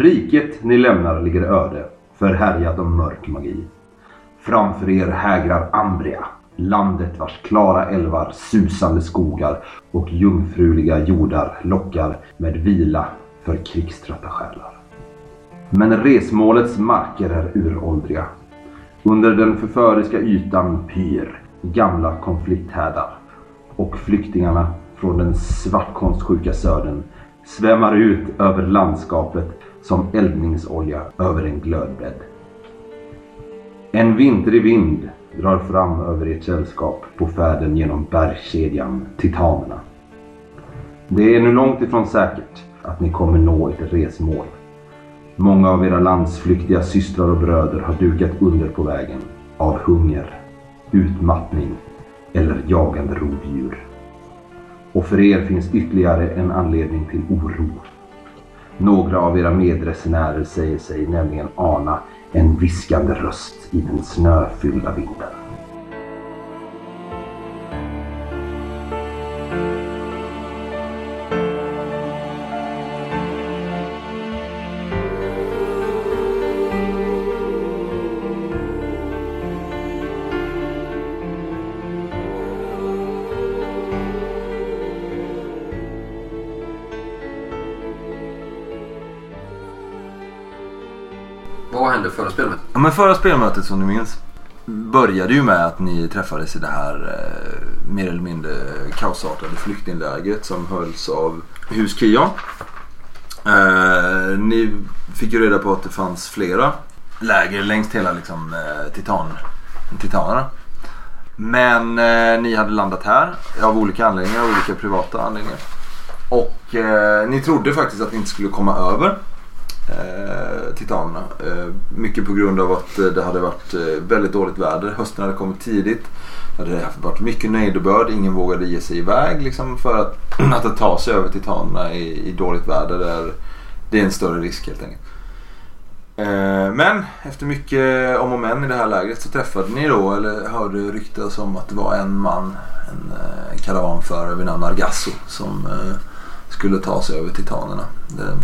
Riket ni lämnar ligger öde, förhärjat av mörk magi. Framför er hägrar Ambria, landet vars klara älvar, susande skogar och jungfruliga jordar lockar med vila för krigströtta själar. Men resmålets marker är uråldriga. Under den förföriska ytan pyr gamla konflikthärdar och flyktingarna från den svartkonstsjuka södern svämmar ut över landskapet som eldningsolja över en glödbädd. En vintrig vind drar fram över ert sällskap på färden genom bergskedjan Titanerna. Det är nu långt ifrån säkert att ni kommer nå ert resmål. Många av era landsflyktiga systrar och bröder har dukat under på vägen av hunger, utmattning eller jagande rovdjur. Och för er finns ytterligare en anledning till oro. Några av era medresenärer säger sig nämligen ana en viskande röst i den snöfyllda vinden. Hände förra spelmötet? Ja, men förra spelmötet som du minns började ju med att ni träffades i det här eh, mer eller mindre kaosartade flyktinglägret som hölls av Hus Kion. Eh, ni fick ju reda på att det fanns flera läger längs hela liksom, eh, titan, titanerna. Men eh, ni hade landat här av olika anledningar, olika privata anledningar. Och eh, ni trodde faktiskt att ni inte skulle komma över eh, titanerna. Eh, mycket på grund av att eh, det hade varit eh, väldigt dåligt väder. Hösten hade kommit tidigt. Det hade varit mycket nederbörd. Ingen vågade ge sig iväg liksom, för att, att ta sig över titanerna i, i dåligt väder. Där det är en större risk helt enkelt. Eh, men efter mycket om och men i det här lägret så träffade ni då, eller hörde ryktas om att det var en man, en karavanförare vid namn Argasso som eh, skulle ta sig över Titanerna.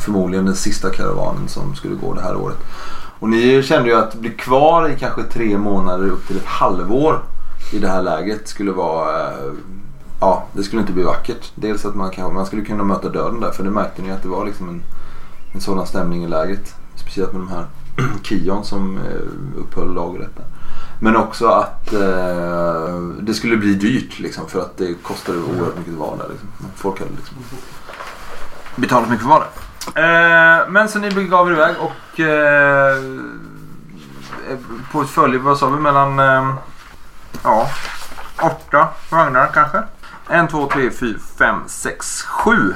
Förmodligen den sista karavanen som skulle gå det här året. Och ni kände ju att bli kvar i kanske tre månader upp till ett halvår i det här lägret skulle vara eh, Ja, det skulle inte bli vackert. Dels att man, kan, man skulle kunna möta döden där för det märkte ni att det var liksom en, en sådan stämning i lägret. Speciellt med de här Kion som eh, upphöll lagerrätten. Men också att eh, det skulle bli dyrt liksom, för att det kostade oerhört mycket att vara där. Liksom. Folk hade liksom betalat mycket för det. Eh, men så ni begav er iväg och eh, eh på ett följe, vad sa vi, mellan eh, ja, åtta vagnar kanske. En, två, tre, fyra, fem, sex, sju.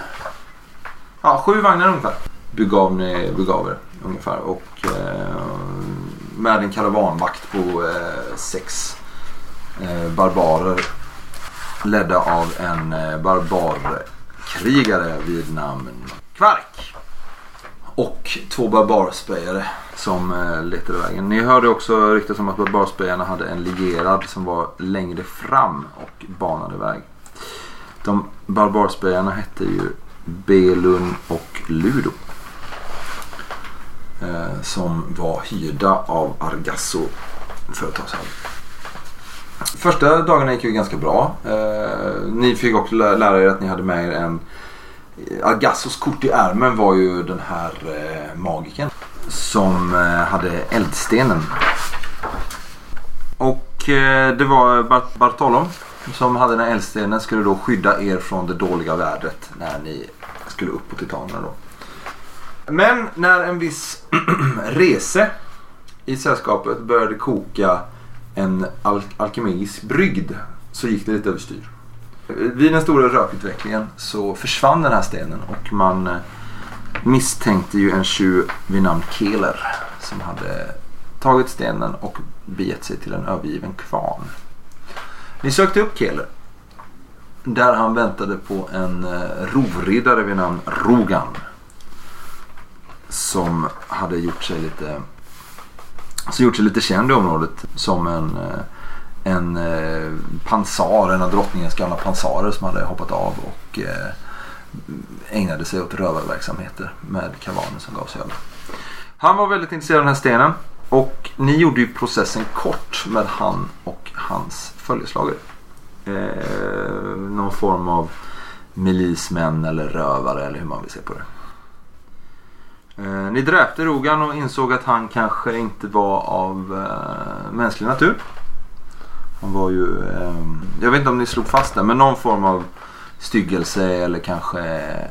Ja, sju vagnar ungefär. Begav ni begav er ungefär. Och eh, med en karavanvakt på eh, sex eh, barbarer. Ledda av en eh, Krigare vid namn Kvark. Och två barbarspejare som eh, letade vägen. Ni hörde också ryktas om att barbarspejarna hade en lierad som var längre fram och banade väg. De barbarspejarna hette ju Belun och Ludo. Eh, som var hyrda av Argasso för. Första dagarna gick ju ganska bra. Eh, ni fick också lä- lära er att ni hade med er en Agassos kort i ärmen var ju den här eh, magiken som eh, hade eldstenen. Och eh, det var Bart- Bartolom som hade den här eldstenen skulle då skydda er från det dåliga vädret när ni skulle upp på Titanerna då. Men när en viss rese i sällskapet började koka en al- alkemisk brygd så gick det lite överstyr. Vid den stora rökutvecklingen så försvann den här stenen och man eh, misstänkte ju en tjuv vid namn Keler som hade tagit stenen och begett sig till en övergiven kvarn. Ni sökte upp Keler. Där han väntade på en eh, rovriddare vid namn Rogan. Som hade gjort sig lite, som gjort sig lite känd i området som en, eh, en eh, pansar, en av drottningens gamla pansarer som hade hoppat av och eh, ägnade sig åt rövarverksamheter med kavaner som gav sig över. Han var väldigt intresserad av den här stenen. Och ni gjorde ju processen kort med han och hans följeslagare. Eh, någon form av milismän eller rövare eller hur man vill se på det. Eh, ni dräpte Rogan och insåg att han kanske inte var av eh, mänsklig natur. Han var ju, eh, jag vet inte om ni slog fast det, men någon form av styggelse eller kanske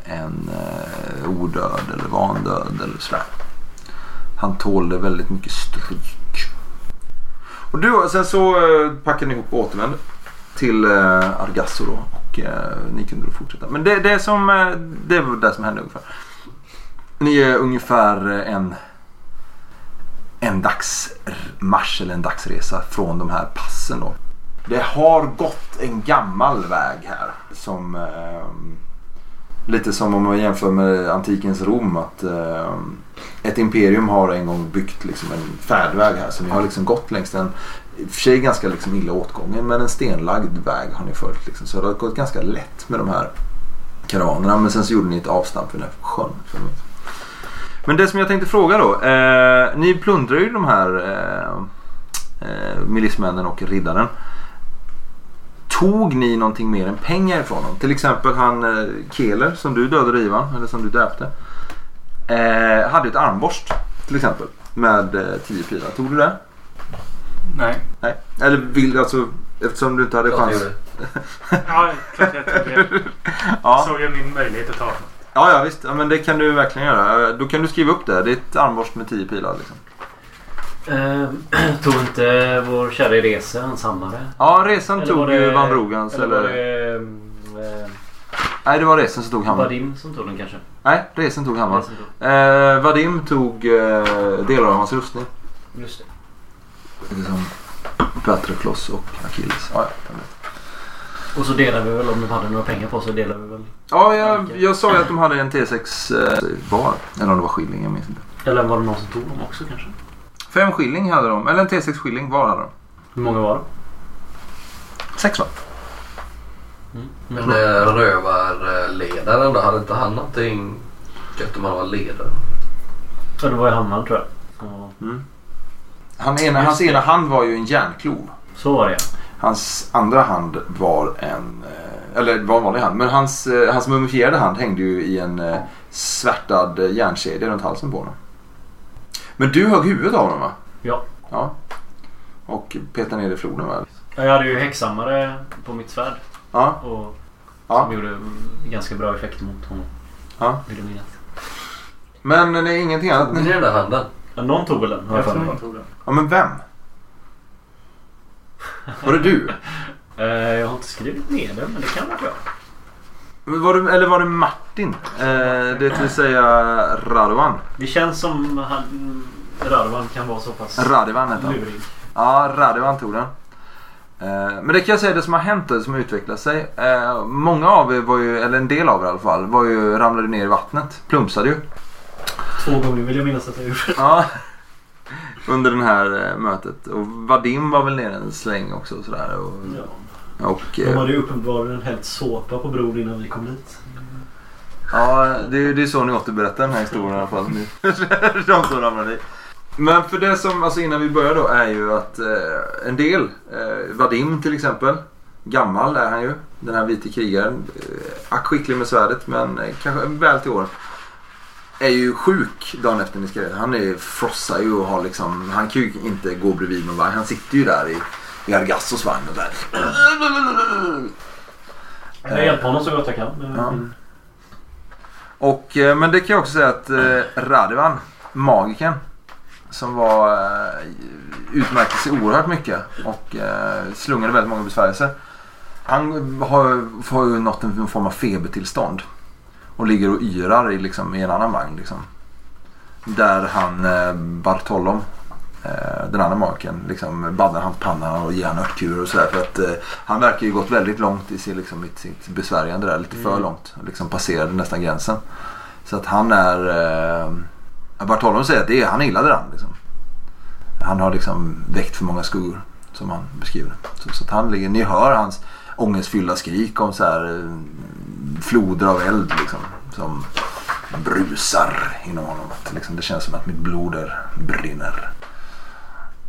en eh, odöd eller vandöd eller sådär. Han tålde väldigt mycket stryk. Och du, sen så eh, packade ni ihop och återvände till eh, Argasso då. Och eh, ni kunde då fortsätta. Men det, det, som, eh, det var det som hände ungefär. Ni är ungefär en, en dagsmarsch eller en dagsresa från de här passen då. Det har gått en gammal väg här. Som eh, Lite som om man jämför med antikens Rom. Att eh, ett imperium har en gång byggt liksom en färdväg här. Så ni har liksom gått längs den. I och för sig ganska liksom illa åtgången men en stenlagd väg har ni följt. Liksom. Så det har gått ganska lätt med de här karavanerna. Men sen så gjorde ni ett avstamp vid den här sjön. För mig. Men det som jag tänkte fråga då. Eh, ni plundrar ju de här eh, eh, milismännen och riddaren. Tog ni någonting mer än pengar ifrån dem? Till exempel han eh, Keler som du dödade Ivan, eller som du döpte. Eh, hade ett armborst till exempel med eh, 10 pilar. Tog du det? Nej. Nej. Eller vill alltså eftersom du inte hade Klart jag chans. gjorde. Ja, klart jag tog det. Ja. Såg jag min möjlighet att ta. Ja, ja visst. Ja, men det kan du verkligen göra. Då kan du skriva upp det. Det är ett armborst med 10 pilar. Liksom. Eh, tog inte vår kära Rese hans hammare? Ja, resan Eller tog ju Van Rogans. Eller Eller, var det eh, Nej, det var resan som tog hammaren. Vadim som tog den kanske? Nej, resan tog hammaren. Resen tog. Eh, Vadim tog eh, delar av hans rustning. Just det. Lite som Patroklos och Achilles. Ja, ja. Och så delade vi väl om de hade några pengar på sig delade vi väl. ja jag, jag sa ju att de hade en T6 eh, var. Eller om det var skilling, jag minns inte. Eller var det någon som tog dem också kanske? Fem skilling hade de. Eller en T6 skilling var hade de. Hur många var det? Sex va? Mm. Men eh, rövarledaren då, hade inte han någonting gött om han var ledare? Ja, det var ju hammaren tror jag. Ja, Han ena, hans ena hand var ju en järnklov. Så var det ja. Hans andra hand var en... eh, Eller var en vanlig hand. Men hans, eh, hans mumifierade hand hängde ju i en eh, svärtad järnkedja runt halsen på honom. Men du högg huvudet av honom va? Ja. Ja. Och petade ner i floden va? Jag hade ju häxhammare på mitt svärd. Ja. Och Ja. som gjorde ganska bra effekt mot honom. Ja. Vill jag minnas. Men det är ingenting annat. Tog ni den där handen? Ja, någon tog väl den? Jag tror han tog den. Ja men vem? Var det du? Eh, jag har inte skrivit ner den men det kan vara jag. Var det eller var det Martin? Eh, det vill säga Radovan. Det känns som han, Radovan kan vara så pass Radovan hette han. lurig. Ja, Radovan tog den. Eh, Men det kan jag säga, det som har hänt och som har utvecklat sig. eh, Många av er var ju, eller en del av er i alla fall, var ju, ramlade ner i vattnet. Plumpsade ju. Två gånger vill jag minnas att jag gjorde. Ja. Under det här eh, mötet. Och Vadim var väl nere en släng också och sådär. Och, Ja. och, De eh, hade ju uppenbarligen hällt såpa på bron innan vi kom dit. Ja, det, är- det är så ni återberättar den här historien i alla fall. De som ramlade i. Men för det som, alltså innan vi börjar då, är ju att eh, en del, eh, Vadim till exempel, gammal är han ju, den här vite krigaren, eh, skicklig med svärdet men eh, kanske väl till åren. Är ju sjuk dagen efter ni skrev. Han är, frossar ju och har liksom, han kan ju inte gå bredvid någon vagn. Han sitter ju där i, i Argassos vagn och där. Jag hjälper honom så gott jag kan. Ja. Och, eh, men det kan jag också säga att eh, Radovan, magiken, som var, eh, utmärkte sig oerhört mycket och eh, slungade väldigt många besvärjelser. Han har, har ju nått en form av febertillstånd och ligger och yrar i, liksom, i en annan vagn. Liksom. Där han, eh, Bartolom, eh, den andra magiken, liksom, baddar hans panna och ger han örtkurer och sådär. För att eh, han verkar ju gått väldigt långt i sin, liksom, i sitt besvärjande där. Lite för Mm. långt. Liksom passerade nästan gränsen. Så att han är... Eh, Bartolom säger att det är, han är illa däran. Liksom. Han har liksom väckt för många skuggor. Som han beskriver. Så, så att han ligger, ni hör hans ångestfyllda skrik om så här eh, floder av eld liksom. Som brusar inom honom. Att liksom, det känns som att mitt blod där brinner.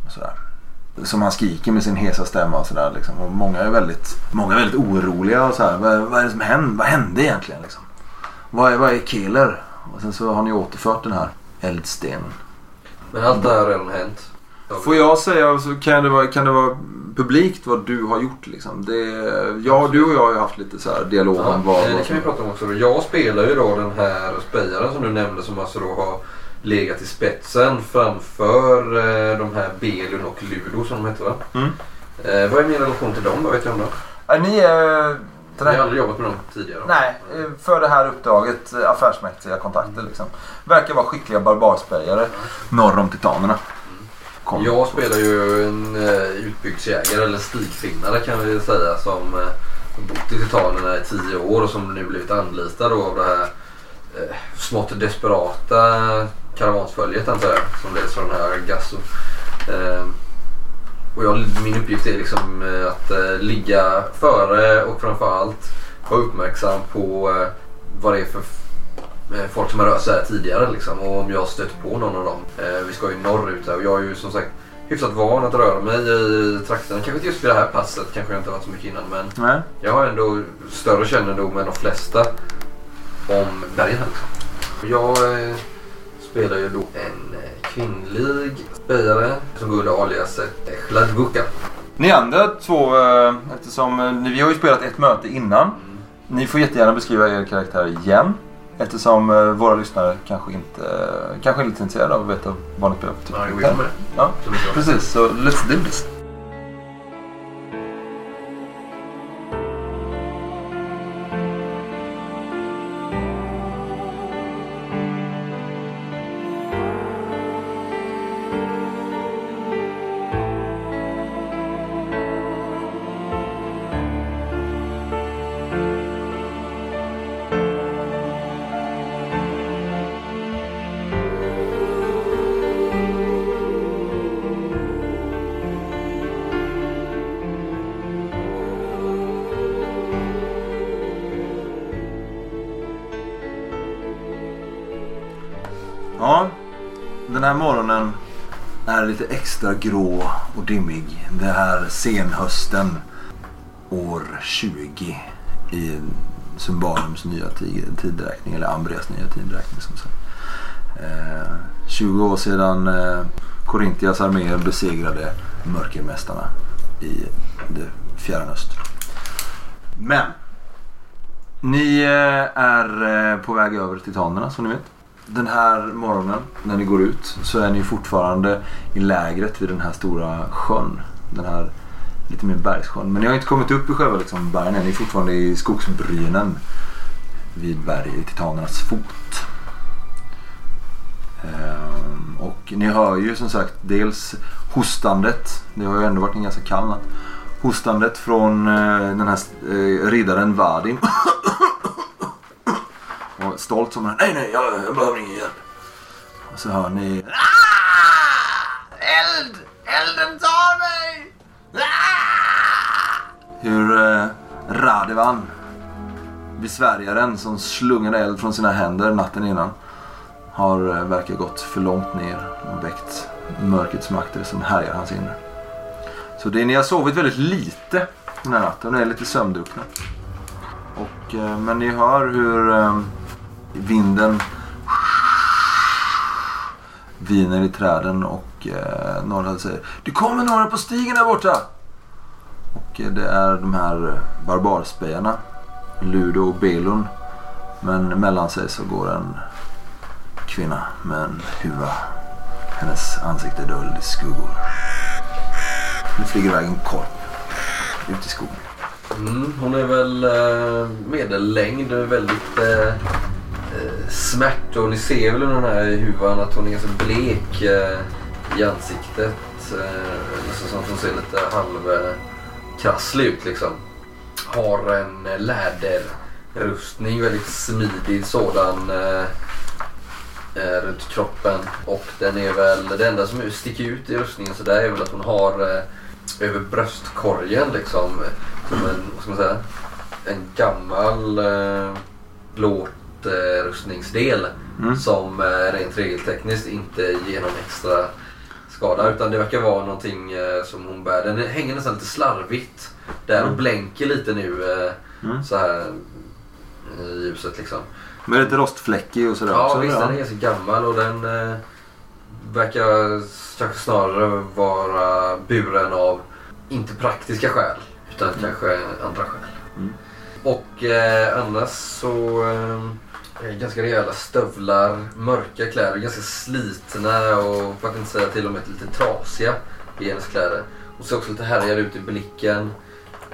Och sådär. Som han skriker med sin hesa stämma och sådär. Liksom. Och många är väldigt, många är väldigt oroliga och sådär. Vad, vad är det som hände? Vad hände egentligen? Liksom? Vad är, vad är Keeler? Och sen så har ni återfört den här eldstenen. Men allt det här har redan hänt. Får jag säga så kan det vara, kan det vara publikt vad du har gjort liksom? Det, ja, du och jag har ju haft lite så här dialog Ja, om vad... eh, vad det kan vi prata om också. Jag spelar ju då den här spejaren som du nämnde som alltså då har legat i spetsen framför eh, de här Belun och Ludo som de heter va? Mm. Eh, vad är min relation till dem då? Vet jag om det? Nej, ni är... Jag har aldrig jobbat med dem tidigare. Nej, eh, för det här uppdraget eh, affärsmässiga kontakter liksom. Verkar vara skickliga barbarspejare norr om titanerna. Kom. Jag spelar ju en eh, uh, utbyggsjägare eller stigfinnare kan vi säga som uh, bott i Titanerna i tio år och som nu blivit anlitad av det här uh, smått desperata karavansföljet antar jag som leds av den här Gasso. Eh, och jag, min uppgift är liksom att eh, ligga före och framförallt vara uppmärksam på eh, vad det är för folk som har rört sig här tidigare liksom, och om jag stött på någon av dem. Eh, vi ska ju norrut här och jag är ju som sagt hyfsat van att röra mig i trakterna. Kanske inte just vid det här passet, kanske jag inte har varit så mycket innan men Nej. jag har ändå större kännedom än de flesta om bergen här liksom. Jag eh, spelar ju då en eh, kvinnlig spelare som går under aliaset eh, Chladvuka. Ni andra två, eh, eftersom eh, vi har ju spelat ett möte innan. Ni får jättegärna beskriva er karaktär igen. Eftersom eh, våra lyssnare kanske inte eh, kanske är lite intresserade av att veta vad ni spelar för typ av in med det. Ja, precis. Så let's do this. Extra grå och dimmig. Det här senhösten år 20 i Symbarums nya tideräkning. tidräkning, eller Ambrias nya tidräkning som sagt. Eh, 20 år sedan eh, Korintias arméer besegrade mörkermästarna i det fjärran öst. Men ni eh, är eh, på väg över till titanerna som ni vet. Den här morgonen när ni går ut så är ni fortfarande i lägret vid den här stora sjön. Den här lite mer bergssjön. Men ni har inte kommit upp i själva liksom, bergen än. Ni är fortfarande i skogsbrynen vid berget i titanernas fot. Ehm, och ni hör ju som sagt dels hostandet. Det har ju ändå varit en ganska kall natt. Hostandet från eh, den här eh, riddaren Vadim. Och stolt som han Nej, nej, jag, jag behöver ingen hjälp. Och så hör ni... "Ah! Eld! Elden tar mig! Ah!" Hur eh, Radevan, besvärjaren som slungade eld från sina händer natten innan, har eh, verkar gått för långt ner och väckt mörkrets makter som härjar hans inre. Så det, ni har sovit väldigt lite den här natten. Ni är lite sömndruckna. Och, eh, men ni hör hur eh, vinden viner i träden och eh, några säger Det kommer några på stigen där borta! Och eh, det är de här barbarspejarna Ludo och Belon. Men mellan sig så går en kvinna med en huva. Hennes ansikte är dold i skuggor. Nu flyger iväg en korp ut i skogen. Mm, hon är väl eh, medellängd och väldigt eh, smärta smärt och ni ser väl under den här huvan att hon är ganska blek eh, i ansiktet. Eh, nästan som att hon ser lite halvkrasslig ut liksom. Har en eh, läderrustning, väldigt smidig sådan eh, eh, runt kroppen. Och den är väl, det enda som sticker ut i rustningen så där är väl att hon har eh, över bröstkorgen liksom som en, vad ska man säga, en gammal eh, blå utrustningsdel Mm. som eh, rent regeltekniskt inte ger någon extra skada. Utan det verkar vara någonting eh, som hon bär. Den hänger nästan lite slarvigt där och Mm. blänker lite nu eh, Mm. så här i ljuset liksom. Men lite rostfläckig och sådär Ja också? visst eller? den är ganska gammal och den eh, verkar kanske snarare vara buren av inte praktiska skäl utan kanske andra skäl. Mm. Och eh, annars så eh, Eh, ganska rejäla stövlar, mörka kläder, ganska slitna och för att inte säga till och med lite trasiga i hennes kläder. Hon ser också lite härjad ut i blicken.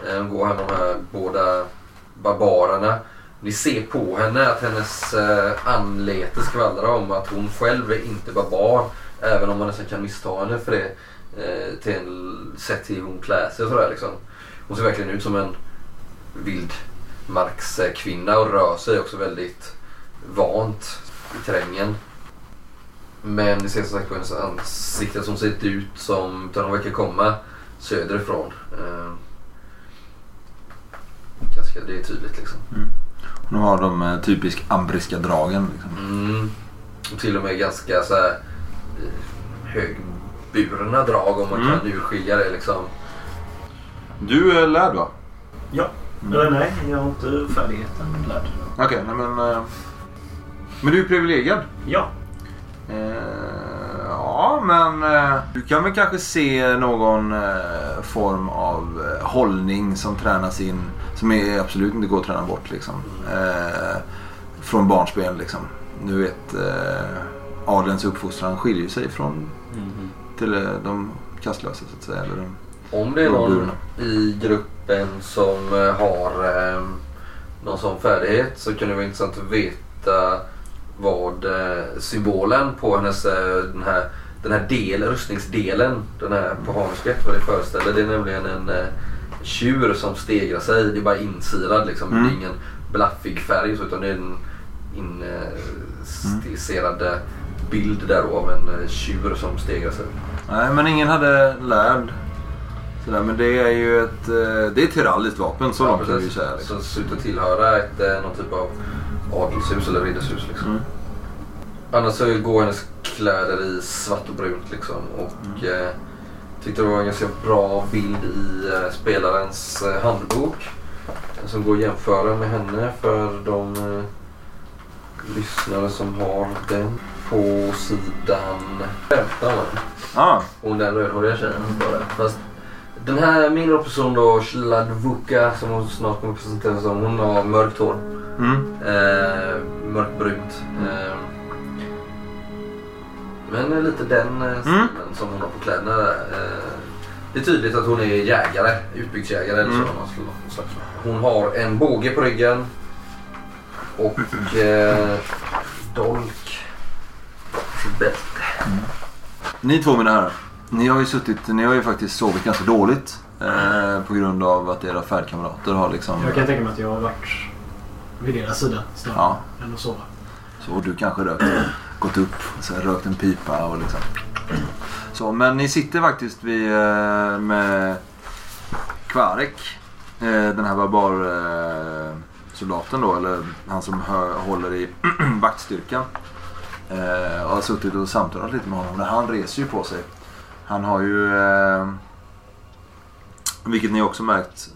Eh, hon går här med de här båda barbarerna. Ni ser på henne att hennes eh, anlete skvallrar om att hon själv är inte barbar. Även om man nästan kan missta henne för det. Eh, till en, sett till hur hon klär sig och sådär liksom. Hon ser verkligen ut som en vildmarkskvinna och rör sig också väldigt vant i terrängen. Men ni ser som sagt hennes ansikte som ser inte ut som, utan hon verkar komma söderifrån. Eh, ganska, det är tydligt liksom. Hon har de eh, typisk ambriska dragen. Liksom. Mm. Och till och med ganska så här, eh, högburna drag om man Mm. kan urskilja det liksom. Du är lärd va? Ja. Eller nej, jag har inte färdigheten lärd. Okej, nej men... eh, Men du är privilegierad. Ja. Eh, ja, men eh, du kan väl kanske se någon eh, form av eh, hållning som tränas in. Som är absolut inte går att träna bort liksom. Eh, från barnsben liksom. Du vet, eh, adelns uppfostran skiljer sig från till eh, de kastlösa så att säga. Eller de, Om det är någon Burna. i gruppen som har någon sån färdighet så kan det vara intressant att veta vad eh, symbolen på hennes eh, den här, den här del, rustningsdelen, den här på hanskett, vad det föreställer. Det är nämligen en eh, tjur som stegrar sig. Det är bara insirad liksom. Mm. Det är ingen blaffig färg så, utan det är en instiliserad bild där då av en tjur som stegrar sig. nej, men ingen hade lärd. Sådär, men det är ju ett, det är ett heraldiskt vapen så långt kan vi säga. Liksom. Så ser ut att tillhöra ett, någon typ av adelshus eller riddarshus. Liksom. Mm. Annars så går hennes kläder i svart och brunt liksom. Och Mm. eh, tyckte det var en ganska bra bild i eh, spelarens eh, handbok. Som går att jämföra med henne för de eh, lyssnare som har den. På sidan 15 va? Ah, Hon den rödhåriga tjejen står där. Fast den här min rollperson då, Sladvuka som hon snart kommer presentera som. Hon har mörkt hår. Mm. Eh, mörkbrunt. Eh, men lite den eh, stilen som hon har på kläderna. Eh, det är tydligt att hon är jägare, utbyggsjägare eller så. Mm. man skulle- någon slags. Hon har en båge på ryggen. Och eh, dolk. Sitt bälte. Ni två mina herrar. Ni har ju suttit, ni har ju faktiskt sovit ganska dåligt. Eh, på grund av att era färdkamrater har liksom... Jag kan tänka mig att jag har varit vid deras sida snarare Ja, än att sova. så du kanske rökt, gått upp och rökt en pipa och liksom. Så, men ni sitter faktiskt vid, eh, med Kvarek. Eh, den här barbarsoldaten eh, då, eller han som håller i vaktstyrkan. Och har suttit och samtalat lite med honom. Han reser ju på sig. Han har ju, vilket ni också märkt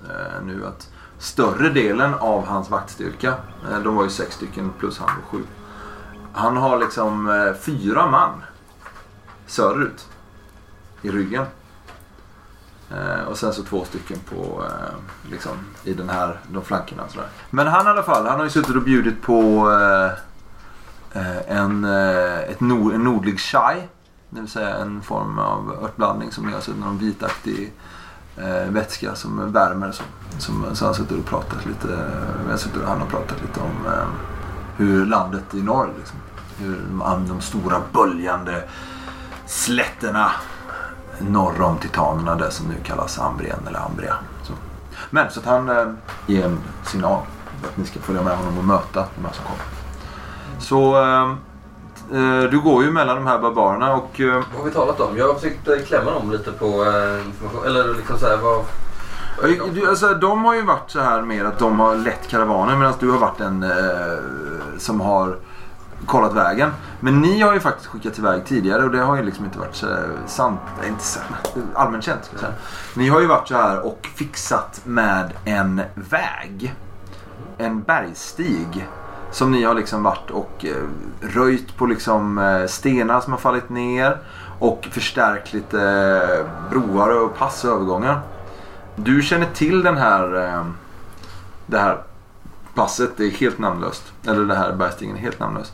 nu, att större delen av hans vaktstyrka, eh, de var ju sex stycken plus han var sju. Han har liksom eh, fyra man söderut i ryggen. Eh, och sen så två stycken på liksom, i den här, de flankerna. Sådär. Men han i alla fall, han har ju suttit och bjudit på eh, en, ett nord, en nordlig chai. Det vill säga en form av örtblandning som görs sig någon vitaktig eh, vätska som värmer. Så, som, så han har suttit och pratat lite, eh, suttit och han har pratat lite om eh, hur landet i norr, liksom, hur de, de stora böljande slätterna norr om titanerna, det som nu kallas Ambrien eller Ambria. Så. Men så att han eh, ger en signal att ni ska följa med honom och möta de här som kommer. Så eh, du går ju mellan de här barbarerna och eh, Vad har vi talat om? Jag har försökt eh, klämma dem lite på eh, information. Eller liksom så här, vad, du, Alltså, de har ju varit så här mer att de har lett karavaner medan du har varit en eh, som har kollat vägen. Men ni har ju faktiskt skickats iväg tidigare och det har ju liksom inte varit så sant, inte sant, allmänt känt. Ska jag säga. Ni har ju varit så här och fixat med en väg. En bergstig. Som ni har liksom varit och eh, röjt på liksom eh, stenar som har fallit ner. Och förstärkt lite eh, broar och pass och övergångar. Du känner till den här, det här passet, det är helt namnlöst. Eller det här bergstigen är helt namnlöst.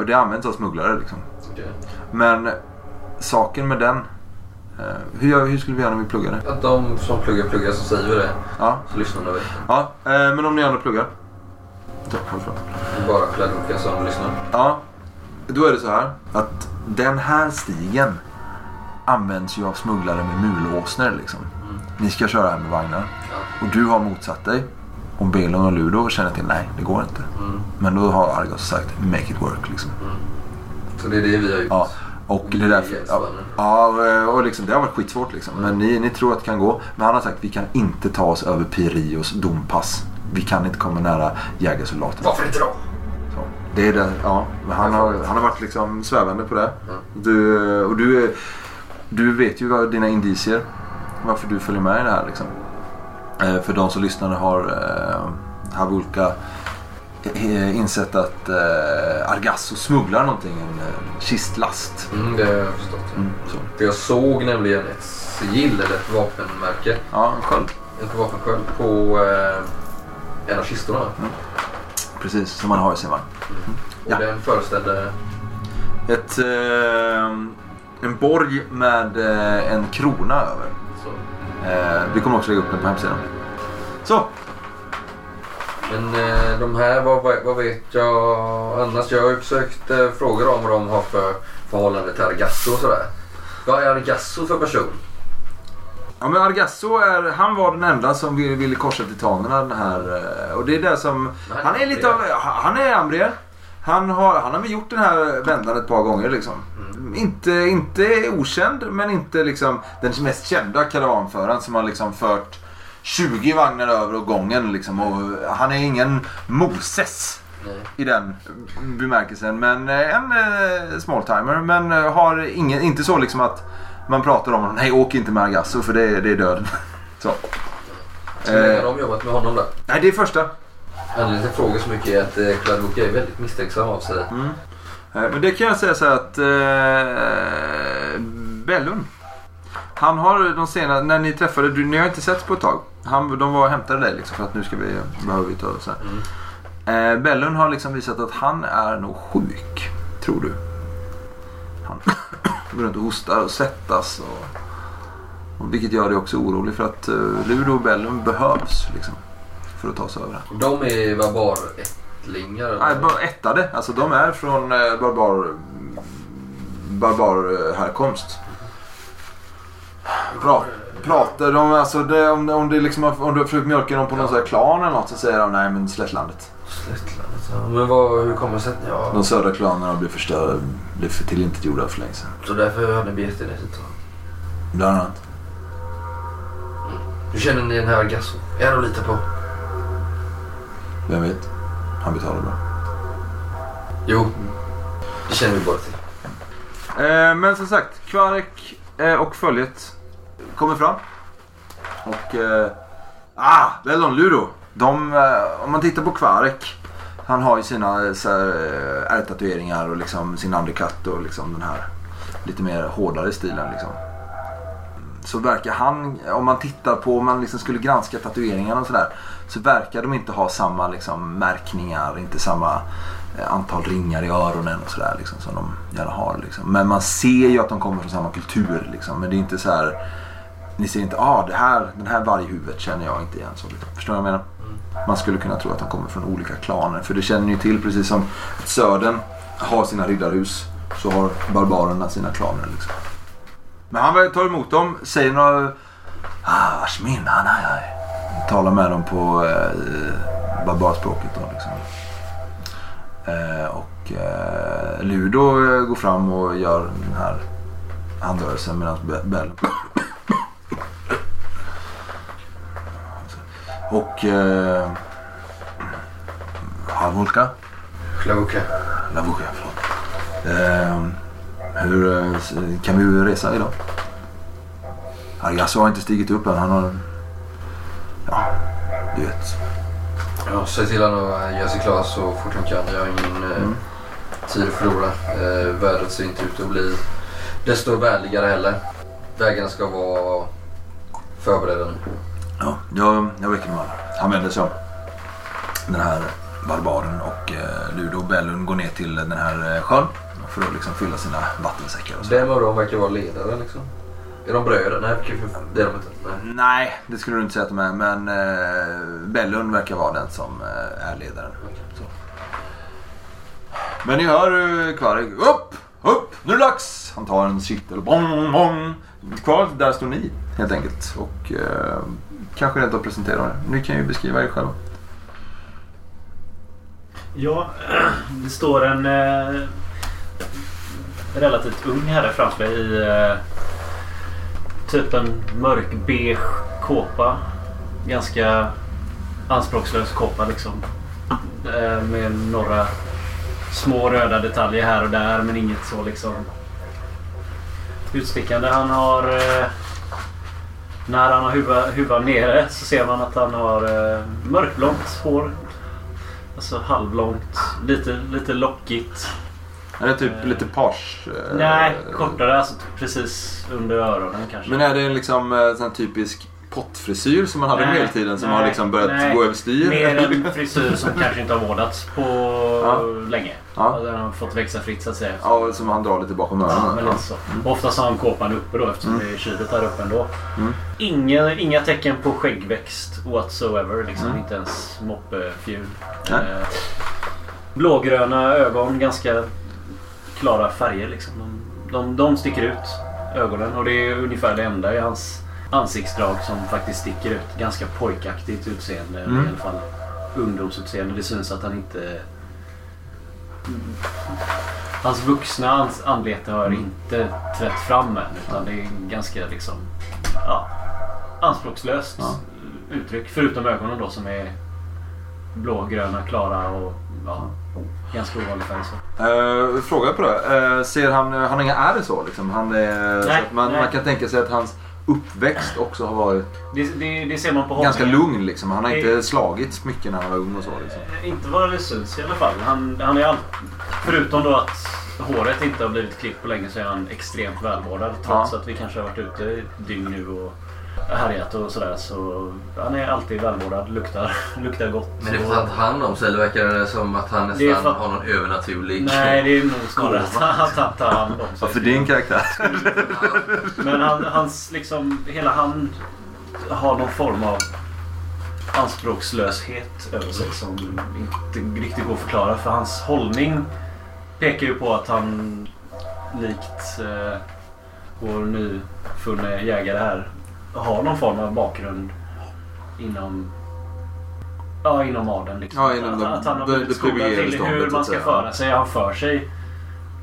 Och det används av smugglare liksom. Men saken med den, hur, gör, hur skulle vi göra när vi pluggar det? Att de som pluggar pluggar så säger vi det. Ja, Så lyssnarna vet. ja men om ni andra pluggar. Så, håll fram. Det är bara Kladruka som lyssnar. Ja, då är det så här att den här stigen används ju av smugglare med mulåsnor liksom. Ni ska köra här med vagnar. Ja. Och du har motsatt dig. Om Belon och Ludo känner till nej, det går inte. Mm. Men då har Argos sagt make it work liksom. Så det är det vi har gjort. Ja, och det är därför... Ja, ja, och liksom, det har varit skitsvårt liksom. Men ni, ni tror att det kan gå. Men han har sagt vi kan inte ta oss över Pirios dompass. Vi kan inte komma nära jägarsoldaterna. Varför inte då? Så, det är det, ja. Han har, han har varit liksom svävande på det. Ja. Du, och du, är- du vet ju vad dina indicier. Varför du följer med i det här liksom. Eh, för de som lyssnar har eh, Havulka eh, insett att eh, Argasso smugglar någonting. En eh, kistlast. Mm, det har jag förstått. Mm, så. För jag såg nämligen ett sigill eller ett vapenmärke. Ja, en sköld. Ett vapensköld på eh, en av kistorna. Precis, som man har i sin vagn. Och Ja. den föreställde... Ett, eh, en borg med eh, en krona över. Eh, vi kommer också lägga upp den på hemsidan. Så, Men eh, de här, vad, vad, vad vet jag annars? Jag har ju försökt eh, fråga dem vad de har för förhållande till Argasso och sådär. Vad är Argasso för person? Ja men Argasso är, han var den enda som ville, ville korsa titanerna den här. eh, Och det är det som, Nej, han är lite av, han är ambrier. Han har, han har väl gjort den här vändan ett par gånger liksom. Inte, inte okänd men inte liksom den mest kända karavanföraren som har liksom fört 20 vagnar över och gången liksom. Och han är ingen Moses Nej. i den bemärkelsen. Men eh, en eh, smalltimer. Men eh, har ingen, inte så liksom att man pratar om honom. Nej, åk inte med Argasso för det, är- det är döden. Så. Hur länge Eh, har de jobbat med honom där? nej, det är första. Anledningen till frågar så mycket är att eh, Kladruka är väldigt misstänksam av sig. Mm. Eh, Men det kan jag säga så här att eh, Bellun. Han har de senaste, när ni träffade, du, ni har inte setts på ett tag. Han, de var och hämtade dig liksom för att nu ska vi, behöver vi ta så här. Mm. Eh, Bellun har liksom visat att han är nog sjuk. Tror du. Han går runt och hostar och svettas. Och, och vilket gör dig också orolig för att eh, Ludo och Bellun behövs liksom. För att ta sig över det. De är barbarättlingar? Nej, bara ättade. Alltså de är från eh, barbar, barbar härkomst. Pra, pratar de, alltså det, om, om, det liksom, om du har försökt mjölka dem på någon sån här klan eller något så säger de nej men slättlandet. Slättlandet, ja. Men vad, hur kommer det sig? Ja, De södra klanerna blev förstörda, blev för tillintetgjorda för länge sedan. så därför hade ni begett er dessutom. Bland annat. Hur känner ni den här Argasso? Är han att lita på? Vem vet? Han betalar bra. Jo, det känner vi båda till. Eh, men som sagt, Kvarek eh, och följet kommer fram. Och... Eh, ah, Bellon Ludo. De, eh, om man tittar på Kvarek. Han har ju sina eh, eh, ärrtatueringar och liksom sin undercut och liksom den här lite mer hårdare stilen liksom. Så verkar han, om man tittar på, om man liksom skulle granska tatueringarna och sådär. Så verkar de inte ha samma liksom, märkningar, inte samma antal ringar i öronen och sådär liksom, som de gärna har. Liksom. Men man ser ju att de kommer från samma kultur. Liksom. Men det är inte så här. Ni ser inte, ah det här, den här varghuvudet känner jag inte igen. Så, liksom. Förstår du vad jag menar? Man skulle kunna tro att de kommer från olika klaner. För det känner ni ju till precis som södern har sina riddarhus. Så har barbarerna sina klaner. Liksom. Men han tar emot dem, säger några... Ah, han Talar med dem på eh, barbarspråket då liksom. Eh, och eh, Ludo eh, går fram och gör den här handrörelsen medan Be- Bell Och... Eh, Havulka? Klavuka. Lavuka, förlåt. Eh, hur eh, s- kan vi resa idag? Argasso har inte stigit upp än. Han har... Ja, du vet. Ja, säg till honom att göra sig klar så fort han kan. Jag har ingen eh, Mm. tid att förlora. Eh, vädret ser inte ut att bli desto vänligare heller. Vägarna ska vara förberedda nu. Ja, jag, jag väcker mig. Han vänder sig om. Den här barbaren och eh, Ludo och Bellun går ner till den här eh, sjön för att liksom fylla sina vattensäckar och så. Vem av dem verkar vara ledare liksom? Är de bröder? Nej, det är de inte. Nej. Nej, det skulle du inte säga att de är. Men eh, Bellun verkar vara den som eh, är ledaren. Så. Men ni hör eh, Kvarg. Upp! Upp! Nu är det dags! Han tar en cykel. Bong, bong. Kvar, där står ni helt enkelt. Och eh, kanske rent av presentera det. Ni kan ju beskriva er själva. Ja, det står en eh, relativt ung herre framför mig i eh, typ en mörk beige kåpa. Ganska anspråkslös kåpa liksom. Eh, med några små röda detaljer här och där men inget så liksom utstickande. Han har... Eh, när han har huva- huvan nere så ser man att han har eh, mörkblont hår. Alltså halvlångt. Lite, lite lockigt. Är det typ Eh, lite page? eh, Nej, kortare. Alltså precis under öronen kanske. Men är det en liksom eh, sån här typisk pottfrisyr som man hade Nej, medeltiden som nej, har liksom börjat nej. gå överstyr? Mer en frisyr som kanske inte har vårdats på Ja. länge. Ja. Alltså, Den har fått växa fritt så att säga. Ja, som han drar lite bakom Ja, öronen. men Ja. lite så. Oftast har han kåpan uppe då eftersom Mm. det är kyligt här uppe ändå. Mm. Inga, inga tecken på skäggväxt whatsoever. Liksom. Mm. Inte ens moppefjul. Nej. Eh, blågröna ögon, ganska klara färger. Liksom. De, de, de sticker ut, ögonen. Och det är ungefär det enda i hans ansiktsdrag som faktiskt sticker ut. Ganska pojkaktigt utseende. Mm. I alla fall ungdomsutseende. Det syns att han inte... Hans vuxna anlete har Mm. inte trätt fram än. Utan det är ganska liksom... Ja, anspråkslöst Ja. uttryck. Förutom ögonen då som är blågröna, klara och ja, ganska ovanlig färg. Så. Eh, fråga på det. Eh, ser han, han har inga ärr så liksom? Han är, så Nej, att man, nej. man kan tänka sig att hans uppväxt också har varit Det, det, det ser man på ganska lugn liksom. Han har Det- inte slagits mycket när han var ung och så liksom. Inte vad det syns i alla fall. Han, han är all... Förutom då att håret inte har blivit klippt på länge så är han extremt välvårdad. Trots Ja. att vi kanske har varit ute i dygn nu och härjat och sådär. Så han är alltid välvårdad. Luktar, luktar gott. Men det får han ta hand om sig eller verkar det som att han nästan för att- har någon övernaturlig... Nej, det är nog snarare att han tar hand om sig. Varför din karaktär? Men han, hans liksom, hela han har någon form av anspråkslöshet över sig som inte riktigt går att förklara. För hans hållning pekar ju på att han likt eh, vår nyfunne jägare här har någon form av bakgrund inom Ja, inom adeln. Liksom. Ja, inom att, han har blivit skolad till hur man ska föra sig. Han för sig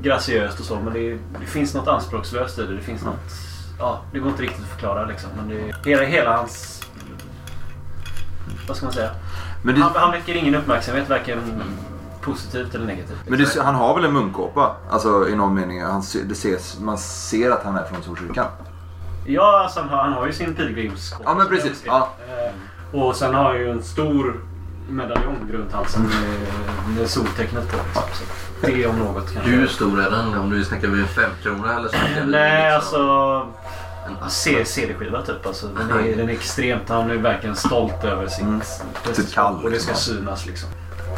graciöst och så men det, det finns något anspråkslöst i det. Det finns Mm. något... Ja, det går inte riktigt att förklara liksom. Men det, hela, hela hans... Vad ska man säga? Men, det, Han, han väcker ingen uppmärksamhet varken positivt eller negativt. men det, han har väl en munkåpa? Alltså i någon mening. Han, det ses, man ser att han är från Storkyrkan. Ja, alltså, han, har, ju sin pilgrimskåpa. Ja, men precis. Ja. Och sen har han ju en stor medaljong runt halsen med, med soltecknet på. Liksom. Så det om något kanske. Hur stor är den? Om du snackar vi en femkrona eller vi Nej, liksom alltså... CD-skiva typ. Alltså, den, är, den är extremt... Han är verkligen stolt över sitt Mm. Sitt kall, Och det ska liksom. synas liksom.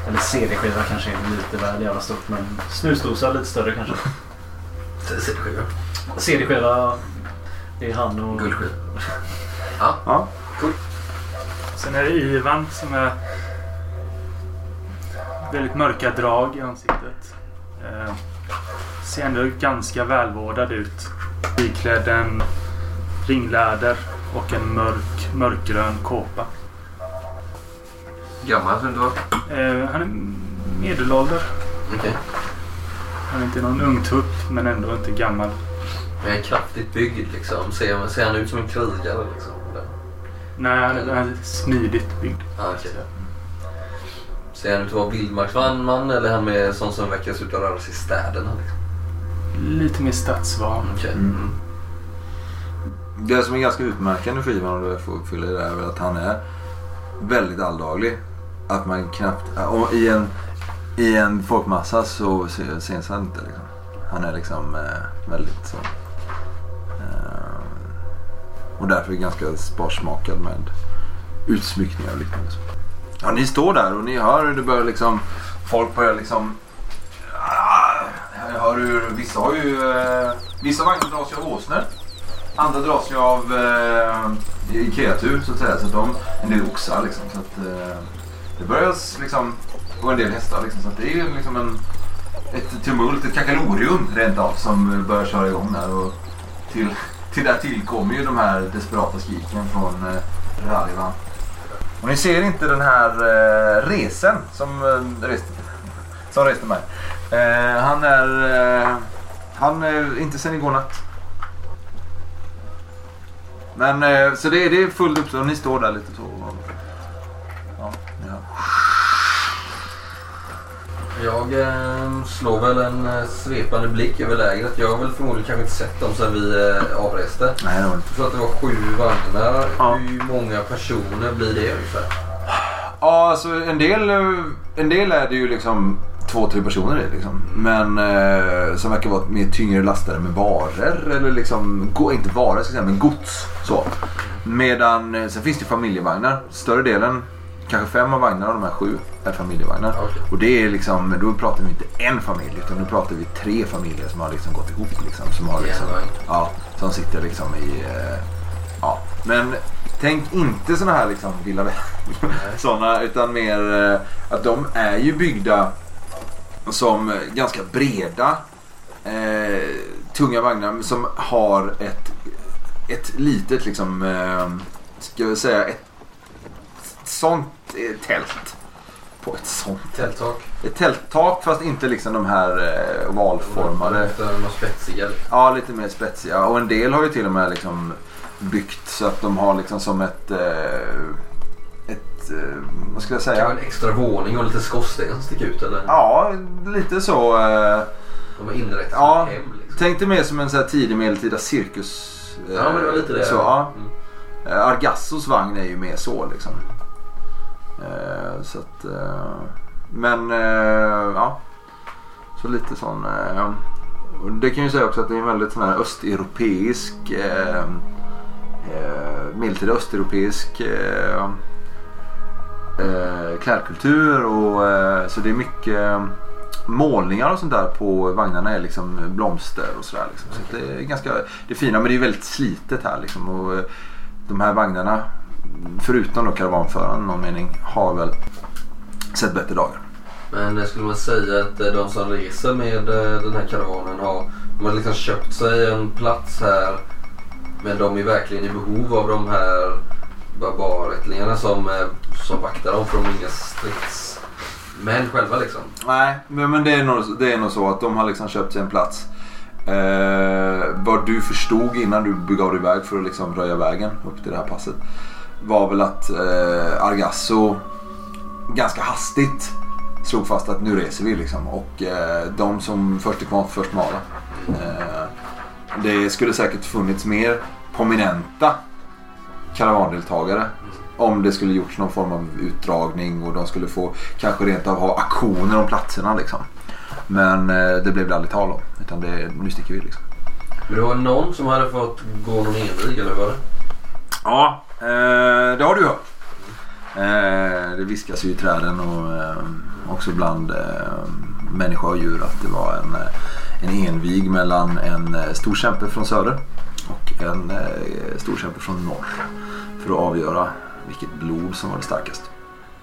Eller CD-skiva kanske är lite väl jävla stort men snusdosa lite större kanske. CD-skiva. CD-skiva, det är han och... Guldskiva. Ja. Sen är det Ivan som är väldigt mörka drag i ansiktet. Eh, ser ändå ganska välvårdad ut. Iklädd en ringläder och en mörk, mörkgrön kåpa. Gammal som du var? Eh, han är medelålder. Okej. Han är inte någon ung tupp men ändå inte gammal. Men är kraftigt byggd liksom. Ser, ser han ut som en krigare liksom? Nej, han är, smidigt byggd. Ah, okej. Ser han ut att vara vildmarksman eller är han med sån som verkar ut att röra sig i städerna? Liksom? Lite mer stadsvan. Okej. Mm. Det som är ganska utmärkande för Ivan, och det får uppfylla det, är väl att han är väldigt alldaglig. Att man knappt... Och i, en, I en folkmassa så syns han inte. Liksom. Han är liksom eh, väldigt så... Och därför är ganska sparsmakad med utsmyckningar och liknande. Ja, ni står där och ni hör hur det börjar liksom... Folk börjar liksom... Ah, jag hör hur, vissa har ju... Eh, vissa vagnar dras ju av åsnor. Andra dras ju av eh, kreatur så att säga. Så att de, en del oxar liksom. Så att, eh, det börjar liksom... Och en del hästar liksom. Så att det är ju liksom en, ett tumult, ett kakalorium rent av som börjar köra igång där. Och till, till där tillkommer ju de här desperata skriken från eh, Rarivan. Och ni ser inte den här eh, resen som eh, reste, som reste mig. Eh, han är... Eh, han är inte sen igår natt. Men eh, så det, det är fullt upp så ni står där lite så. Ja, ja. Jag eh, slår väl en eh, svepande blick över lägret. Jag har väl förmodligen kanske inte sett dem sedan vi eh, avreste. Nej, det var inte. Jag tror att det var sju vagnar. Ja. Hur många personer blir det ungefär? Ja, alltså en del, en del är det ju liksom två, tre personer i liksom. Men eh, som verkar vara mer tyngre lastade med varor. Eller liksom, inte varor ska jag säga, men gods. Så. Medan, sen finns det familjevagnar. Större delen, kanske fem av vagnarna av de här sju är familjevagnar. Okej. Och det är liksom, då pratar vi inte en familj utan då pratar vi tre familjer som har liksom gått ihop. Liksom, som, har liksom, ja, som sitter liksom i... Eh, ja. Men tänk inte såna här liksom vilda sådana utan mer eh, att de är ju byggda som ganska breda eh, tunga vagnar som har ett, ett litet liksom, eh, ska jag säga ett sånt tält. På ett sånt tält. Tälttak. Ett tälttak fast inte liksom de här eh, ovalformade. De spetsiga. Ja, lite mer spetsiga. Och en del har ju till och med liksom byggt så att de har liksom som ett... Eh, ett eh, vad ska jag Kan säga? en extra våning och lite skorsten sticka ut eller? Ja, lite så. Eh, De har inrett Ja, hem liksom. tänk dig mer som en så här tidig medeltida cirkus. eh, Ja men det var lite det. Så, ja. Mm. Eh, Argassos vagn är ju mer så liksom. Eh, så att, eh, men eh, ja. Så lite sån. Eh, och det kan ju säga också att det är en väldigt sån här östeuropeisk. Eh, eh, medeltida östeuropeisk. Eh, eh, klädkultur och eh, så det är mycket eh, målningar och sånt där på vagnarna är liksom blomster och sådär. Liksom. Så det är ganska det är fina men det är väldigt slitet här liksom. Och, eh, de här vagnarna, förutom då karavanföraren i någon mening, har väl sett bättre dagar. Men skulle man säga att eh, de som reser med eh, den här karavanen har, de har liksom köpt sig en plats här men de är verkligen i behov av de här barbarättlingarna som, eh, som vaktar dem för de är inga stridsmän själva liksom. Nej, men men det är, nog, det är nog så att de har liksom köpt sig en plats. Eh, vad du förstod innan du begav dig iväg för att liksom röja vägen upp till det här passet var väl att eh, Argasso ganska hastigt slog fast att nu reser vi liksom. Och eh, de som först är kvar först mala. Eh, det skulle säkert funnits mer prominenta karavandeltagare om det skulle gjorts någon form av utdragning och de skulle få kanske rent av ha aktioner om platserna liksom. Men eh, det blev det aldrig tal om. Utan det, nu sticker vi liksom. Men det var någon som hade fått gå någon envig eller vad var det? Ja, eh, det har du hört. Eh, det viskas ju i träden och eh, också bland människa och djur att det var en, en envig mellan en stor kämpe från söder och en stor kämpe från norr. För att avgöra vilket blod som var det starkast.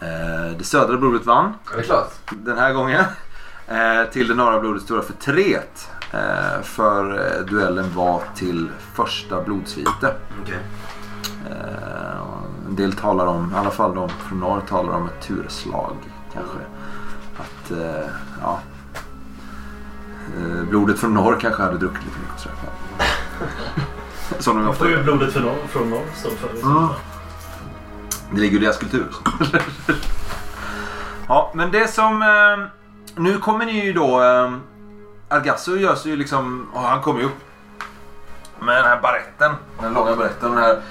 Eh, det södra blodet vann Ja, det är klart. den här gången. Till det norra blodet stora förtret. För duellen var till första blodsvite. Okej. Eh, en del talar om, i alla fall de från norr talar om ett turslag kanske. Att, eh, ja. Eh, blodet från norr kanske hade druckit lite mycket sådär. Som de ofta får ju blodet för norr, från norr stå för. Mm. Det ligger i deras kultur. ja, men det som... Eh, nu kommer ni ju då... Eh, Argasso gör sig ju liksom... ja, han kommer ju upp med den här baretten. Den långa baretten den här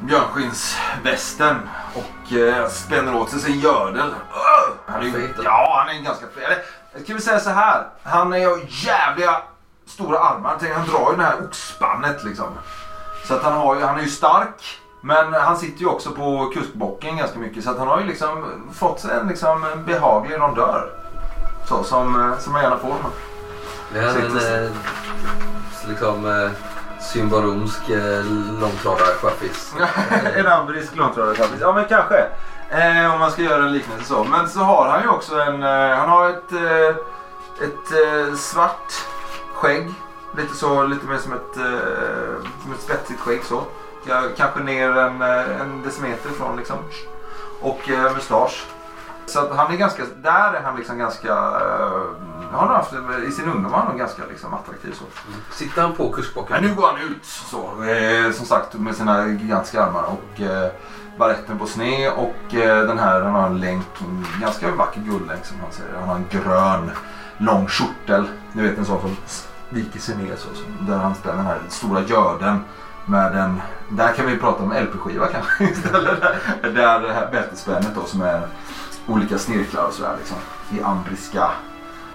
björnskinnsvästen. Och eh, spänner åt sig sin gördel. Ugh! Han är ju, ja, han är ganska fet. Eller, jag ska vi säga så här. Han är ju jävliga stora armar. Tänk, han drar ju det här oxspannet liksom. Så att han, har ju, han är ju stark. Men han sitter ju också på kuskbocken ganska mycket. Så att han har ju liksom fått sig en liksom behaglig rondör. Så, som, eh, som man gärna får. Det är en Sitter- eh, liksom eh, symbaromsk eh, långtradarchaffis. en ambrisk långtradarchaffis. Ja men kanske. Eh, om man ska göra en liknelse så. Men så har han ju också en... Eh, han har ett, eh, ett eh, svart skägg. Lite så, lite mer som ett, eh, som ett spetsigt skägg så. Kanske ner en, eh, en decimeter ifrån liksom. Och eh, mustasch. Så att han är ganska, där är han liksom ganska, eh, han har haft, i sin ungdom var han nog ganska liksom attraktiv så. Sitter han på kuskbocken? Men nu går han ut så, eh, som sagt med sina gigantiska armar och eh, baretten på sned och eh, den här, han har en länk, en ganska vacker guldlänk som han säger. Han har en grön lång kjortel, ni vet en sån som viker sig ner så, så där han spänner den här stora görden med en, där kan vi prata om LP-skiva kanske istället. Där, där det här bältesspännet då som är olika snirklar och sådär liksom i ambriska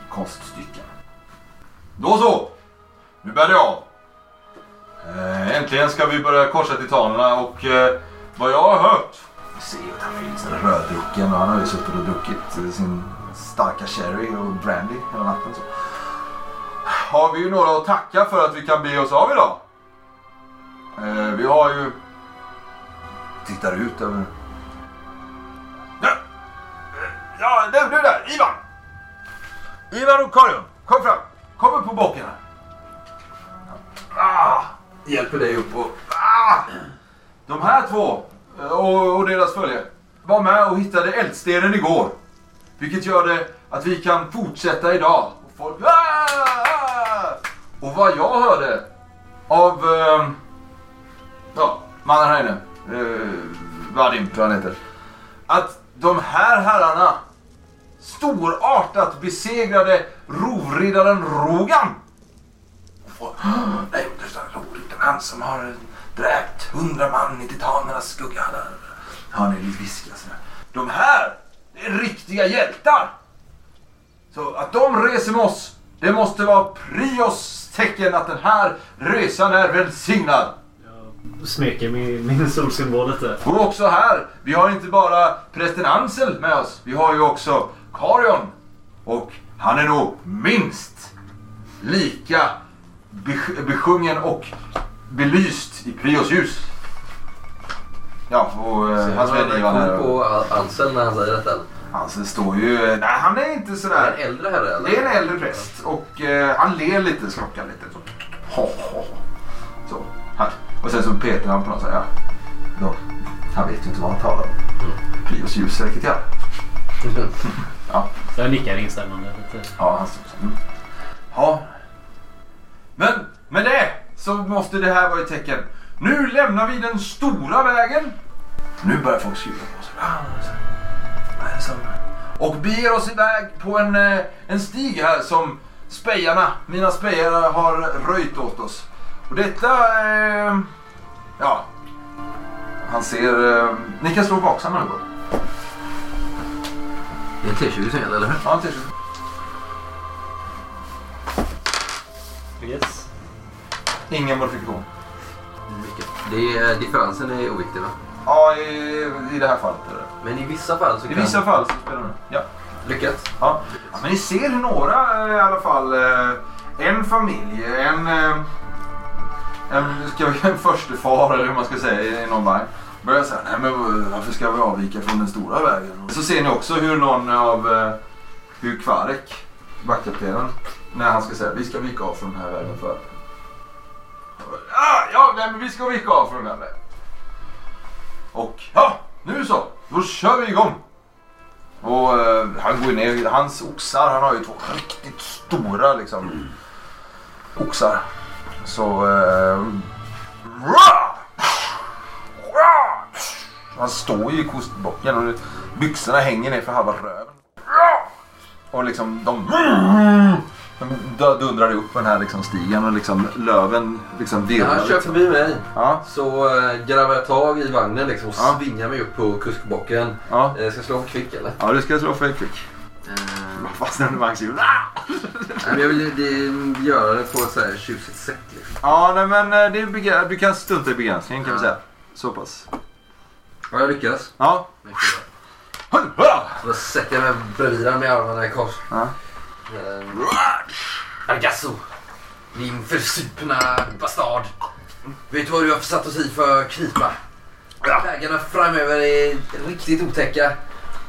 konststycken. Då så! Nu bär det av. Eh, äntligen ska vi börja korsa titanerna och eh, vad jag har hört. Vi ser ju att han är liksom röddrucken och han har ju suttit och druckit eh, sin starka sherry och brandy hela natten. Så. Har vi ju några att tacka för att vi kan be oss av idag. Eh, vi har ju... Tittar ut över... Ja, Eh, du, du där, Ivan! Ivan och Karin, kom fram! Kom upp på bocken här. Ah, hjälper dig upp och... Ah, de här två eh, och, och deras följe var med och hittade eldstenen igår. Vilket gör det att vi kan fortsätta idag. Och, folk, ah, ah. och vad jag hörde av eh, ja, mannen här inne, eh, Vadim tror jag han heter. Att de här herrarna storartat besegrade rovriddaren Rogan. Och, Nej, det är rovriddaren han som har dräpt hundra man i titanernas skugga. Där. Hör ni viska sådär. De här är riktiga hjältar. Så att de reser med oss, det måste vara prios tecken att den här resan är välsignad. Smeker min, min solsymbol lite. Och också här, vi har inte bara prästen Ansel med oss. Vi har ju också Karion. Och han är nog minst lika besjungen och belyst i Prios ljus. Ja, och eh, hans Han vän Ivan är här. på Ansel när han säger detta. Ansel står ju... Nej, han är inte Är sådär... det en äldre herre eller? Det är en äldre präst och eh, han ler lite, skrockar lite. Så. Ho, ho. så här. Och sen så petar han på något så här. Ja. Då, han vet ju inte vad han talar om. Prios ljus säkert ja. Ja, jag nickar instämmande lite. ja han står så. Mm. Ja. Men med det så måste det här vara ett tecken. Nu lämnar vi den stora vägen. Nu börjar folk skruva på sig. Och beger oss iväg på en, eh, en stig här som spejarna, mina spejare har röjt åt oss. Och detta... Eh, ja. Han ser... Eh, ni kan slå vaksamma nu bara. Det är en T20 som gäller, eller hur? Ja, t-shirt. Yes. Ingen modifikation. Mycket. Det är, differensen är oviktig va? Ja, i, i det här fallet är det. Men i vissa fall så I kan... vissa fall så spelar det. Ja. Lyckat. Ja. ja. Men ni ser hur några eh, i alla fall. eh, En familj, en... En, ska vi, en förstefar eller hur man ska säga i någon vagn. Börjar säga, nej men varför ska vi avvika från den stora vägen? Så ser ni också hur någon av... Eh, hur Kvarek, vaktkaptenen, när han ska säga vi ska vika av från den här vägen för... Ah, ja, nej, men vi ska vika av från den här vägen. Och ja, nu så. Då kör vi igång. Och eh, han går ner, hans oxar, han har ju två riktigt stora liksom oxar. Så... Eh! Han står ju i kostbocken och byxorna hänger ner för halva röven. Och liksom de... De dundrar upp på den här liksom stigen och liksom löven liksom virvlar. han kör Liksom. förbi mig Ja, så äh, grabbar jag tag i vagnen liksom och Ja. svingar mig upp på kuskbocken. ja. Eh, ska jag slå en kvick eller? ja, du ska slå för kvick. Eh, Fastnar under vagnshjulet. nej, men jag vill det, göra det på ett så här tjusigt sätt. Liksom. Ja, nej, men eh, det är du kan stunta i begränsningen kan vi säga. Så pass. Ja, jag lyckas. Ja. Då sätter jag mig bredvid med armarna i kors. Ja. Eh, Argasso! Din försupna bastard! Vet du vad du har försatt oss i för knipa? Vägarna framöver är riktigt otäcka.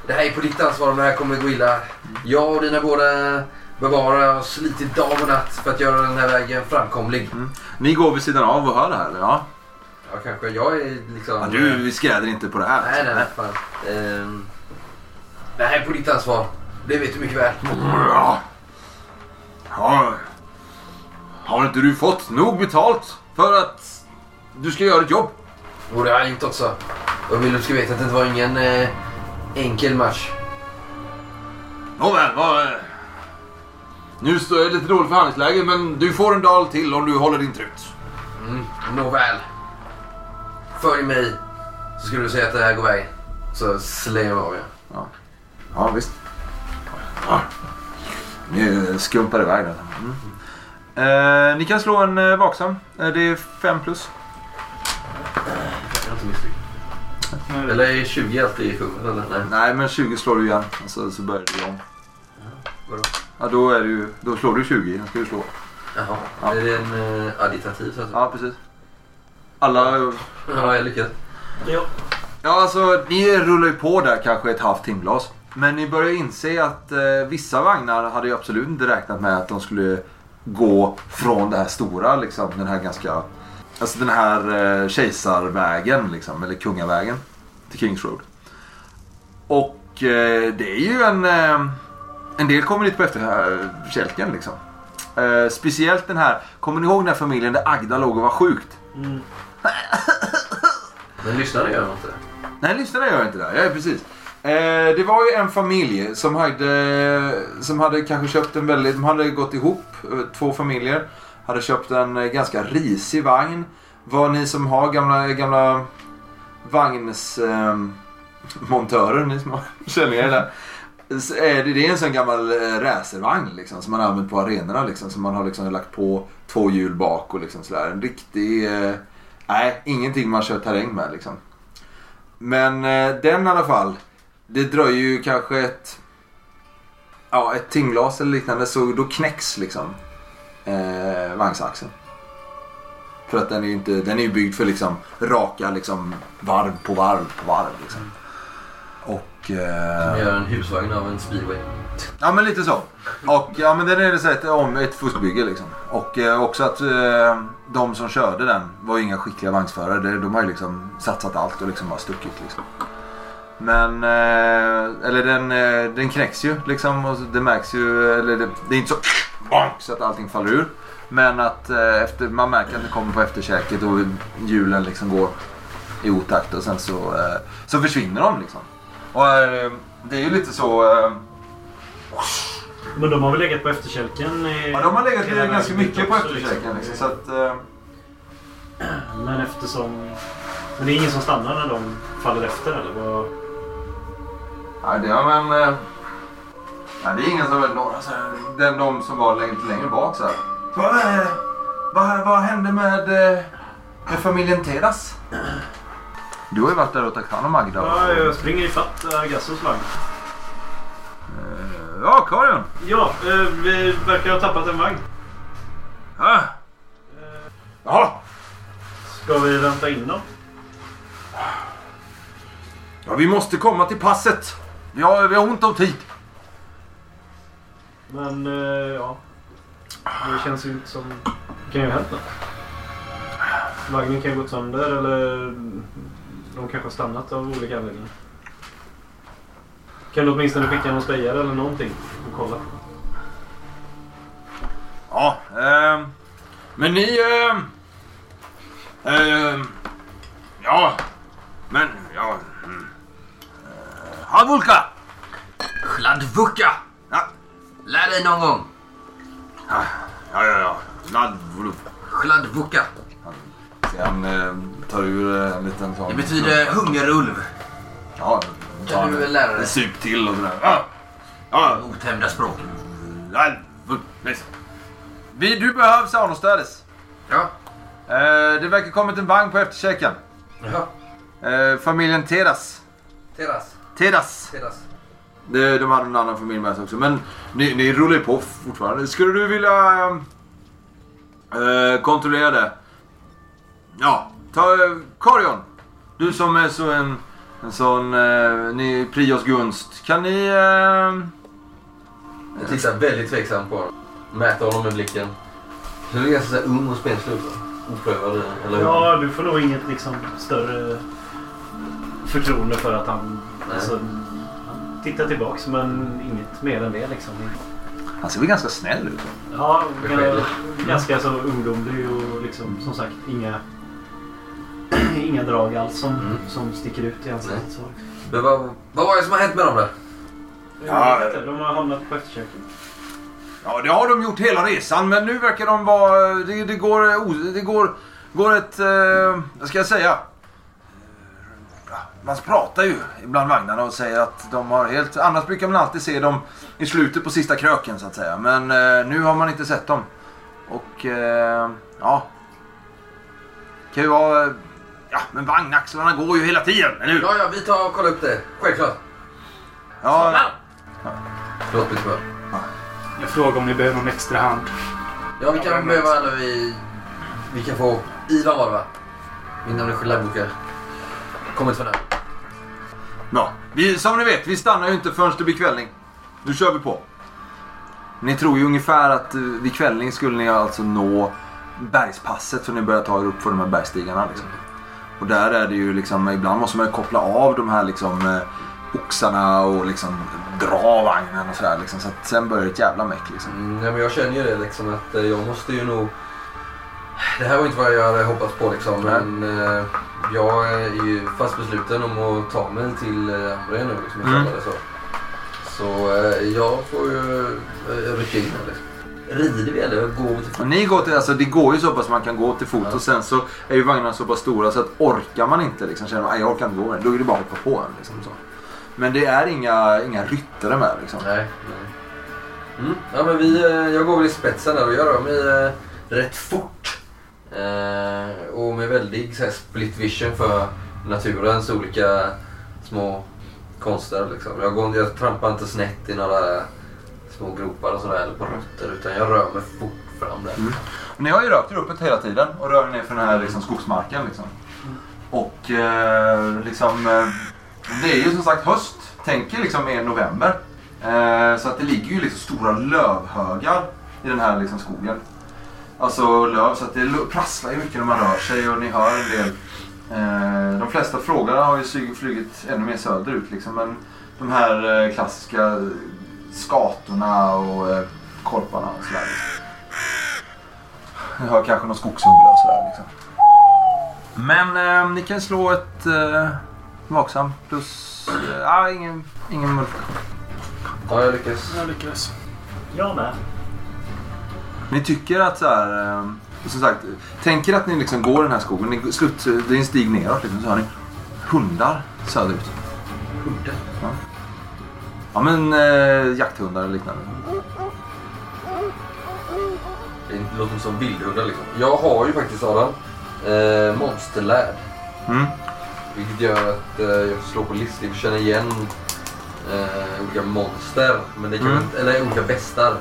Det här är på ditt ansvar om det här kommer gå illa. Jag och dina båda bevara har slitit dag och natt för att göra den här vägen framkomlig. Ni går vid sidan av och hör det här eller? Ja. Ja, kanske. Jag är liksom... ja du skräder inte på det här. Nej, nej, nej. Fan. Ehm, det här är på ditt ansvar. Det vet du mycket väl. Ja. ja. Har inte du fått nog betalt för att du ska göra ett jobb? Och det har jag gjort också. Och vill du ska veta att det var ingen eh, enkel match. Nåväl, vad... eh, Nu står jag i lite dåligt förhandlingsläge men du får en dag till om du håller din trut. Mm, nåväl. Följ mig. Så skulle du säga att det här går vägen. Så slänger jag av er. Ja, visst. Ja. Ni skumpar iväg där. Mm. Eh, ni kan slå en eh, vaksam. Eh, det är 5 plus. Jag har inte misslyckats. Eller är 20 alltid fummel eller? Nej. Nej, men 20 slår du igen. Alltså, så börjar du om. Vadå? Ja, då, är ju, då slår du 20. Då ska du slå. Jaha. Ja. Är det en uh, additiv så att? Ja, precis. Alla... Ja, jag lyckades. Ja. Ja, alltså ni rullar ju på där kanske ett halvt timglas. Men ni börjar inse att eh, vissa vagnar hade ju absolut inte räknat med att de skulle gå från det här stora, liksom, den här ganska... Alltså den här eh, kejsarvägen, liksom, eller kungavägen till Kings Road. Och eh, det är ju en... Eh, en del kommer dit på efterkälken liksom. Eh, speciellt den här, kommer ni ihåg den här familjen där Agda låg och var sjukt? Mm. Men lyssnarna gör inte det. Nej, lyssnarna gör inte det. Ja, precis. Eh, det var ju en familj som hade, som hade kanske köpt en väldigt... De hade gått ihop, eh, två familjer. Hade köpt en eh, ganska risig vagn. Vad ni som har gamla, gamla vagnsmontörer, eh, ni som känner er där. Är det, det är en sån gammal eh, racervagn liksom, som man har använt på arenorna. Liksom, som man har liksom lagt på två hjul bak och liksom sådär. En riktig... Eh, nej, ingenting man kör terräng med liksom. Men eh, den i alla fall. Det dröjer ju kanske ett... Ja, ett timglas eller liknande så då knäcks liksom eh, vagnsaxeln. För att den är ju inte, den är ju byggd för liksom raka liksom varv på varv på varv liksom. Och... Eh, gör en husvagn av en speedway. Ja men lite så. Och ja men den är så ett, om ett fuskbygge liksom. Och eh, också att eh, de som körde den var ju inga skickliga vagnsförare. De, de har ju liksom satsat allt och liksom bara stuckit liksom. Men, eh, eller den, eh, den knäcks ju liksom och det märks ju, eller det, det är inte så så att allting faller ur. Men att eh, efter, man märker att det kommer på efterkäket och hjulen liksom går i otakt och sen så, eh, så försvinner de liksom. Och eh, det är ju lite så... Eh, Men de har väl legat på efterkälken? i- Ja, de har legat hela ganska mycket på också, efterkälken. Liksom, så att, eh, Men eftersom... Men det är ingen som stannar när de faller efter eller? Vad... nej, det har men... Eh, nej, det är ingen som några så här, den, de som var längre, lite längre bak så här. Vad, eh, vad, vad hände med, eh, med familjen Tedas? Du har ju varit där och tagit hand om Magda. Ja, jag springer ifatt Agassos vagn. Eh, ja, Karin. Ja, eh, vi verkar ha tappat en vagn. Ah. Jaha. Ska vi vänta in dem? Ja, vi måste komma till passet. Vi har, vi har ont om tid. Men eh, ja. Det känns ju inte som... Det kan ju ha hänt något. Vagnen kan ju ha gått sönder eller de kanske har stannat av olika anledningar. Kan du åtminstone skicka någon spejare eller någonting och kolla? Ja, ehm, men ni... ehm, ehm, ja, men ja, Ja, Vulka! Chladvuka! Ja, Lär dig någon gång. Ja, ja. ja. Nadvuluf. Chladvuka. Han eh, tar ur eh, en liten sån... Det betyder hungerulv. Ja, Kan du väl lära dig? En sup till och sådär. Ja. Ja. Otämjda språk. Nadvuluf. Vi, du behövs annorstädes. Ja. Eh, det verkar kommit en vagn på efterkäken. Jaha. Eh, familjen Tedas. Teras. Tedas. Teras. Det, de hade en annan familj med sig också. Men ni, ni rullar ju på fortfarande. Skulle du vilja eh, kontrollera det? Ja, ta eh, Karion. Du som är så en, en sån eh, ni, Prios gunst. Kan ni... Eh, Jag tittar väldigt tveksamt på honom. Mäter honom med blicken. Så du är ganska ung och spenslig. Oprövad, eller hur? Ja, du får nog inget liksom, större förtroende för att han... Nej. Alltså, tittar tillbaks men inget mer än det liksom. han ser väl ganska snäll ut? Ja, ganska så ungdomlig och liksom som sagt inga, inga drag alls som, Mm. som sticker ut i ansiktet. Så. Men vad, vad var det som har hänt med dem där? Ja, de har hamnat på efterköken. Ja, det har de gjort hela resan. Men nu verkar de vara... Det, det går... Det går, går ett... Eh, vad ska jag säga? Man pratar ju ibland vagnarna och säger att de har helt... Annars brukar man alltid se dem i slutet på sista kröken så att säga. Men eh, nu har man inte sett dem. Och eh, ja... Kan ju vara... Ja, men vagnaxlarna går ju hela tiden, eller hur? Ja, ja, vi tar och kollar upp det. Självklart. Ja, Förlåt, mitt smör. Jag frågar om ni behöver någon extra hand. Ja, vi kan behöva vi... Vi kan få... Ivan var det va? Min namn är Chladvuka. Kommit för nu. Ja, vi, som ni vet, vi stannar ju inte förrän det blir kvällning. Nu kör vi på. Ni tror ju ungefär att eh, vid kvällning skulle ni alltså nå bergspasset så ni börjar ta er upp för de här bergstigarna. Liksom. Och där är det ju liksom, ibland måste man ju koppla av de här liksom eh, oxarna och liksom dra vagnen och sådär. Liksom, så att sen börjar det ett jävla meck liksom. Mm, nej, men jag känner ju det liksom att eh, jag måste ju nog... Det här var inte vad jag hade hoppats på liksom. Men eh, jag är ju fast besluten om att ta mig till eh, nu liksom. Mm. kallar det så. Så eh, jag får ju eh, rycka in här liksom. Rider vi eller går vi till Och ni går till, alltså det går ju så pass man kan gå till fot Ja. och sen så är ju vagnarna så pass stora så att orkar man inte liksom känner man, "Nej, jag orkar inte gå med den", då är det bara att hoppa på en. Liksom, så. Men det är inga, inga ryttare med liksom. Nej, nej. Mm. Ja, men vi, eh, jag går väl i spetsen där och rör mig eh, rätt fort. Eh, och med väldig så här, split vision för naturens olika små konster. Liksom. Jag, går, jag trampar inte snett i några små gropar och sådär, eller på rötter utan jag rör mig fort fram där. Mm. Ni har ju rört er uppåt hela tiden och rör er ner för den här liksom, skogsmarken. Liksom. Och eh, liksom, eh, det är ju som sagt höst. Tänk liksom er liksom mer november. Eh, så att det ligger ju liksom stora lövhögar i den här liksom, skogen. Alltså löv, så att det prasslar ju mycket när man rör sig och ni hör en del. Eh, de flesta fåglarna har ju flugit ännu mer söderut liksom. Men de här eh, klassiska skatorna och eh, korparna och sådär. Ni hör kanske någon skogsuggla och sådär liksom. Men eh, ni kan slå ett eh, vaksam plus... Eh, ah, ingen, ingen mulf. Ja, jag lyckas. Jag lyckades. Jag med. Ni tycker att så här, eh, som sagt, tänk er att ni liksom går den här skogen. Ni, slut, det är en stig neråt liksom, så hör ni hundar söderut. Hundar? Ja men eh, jakthundar och liknande. Det låter som vildhundar liksom. Jag har ju faktiskt Adam, eh, monsterlärd. Mm. Vilket gör att eh, jag får slå på listor och känna igen eh, olika monster. Men det kanske Mm. inte, eller olika bestar.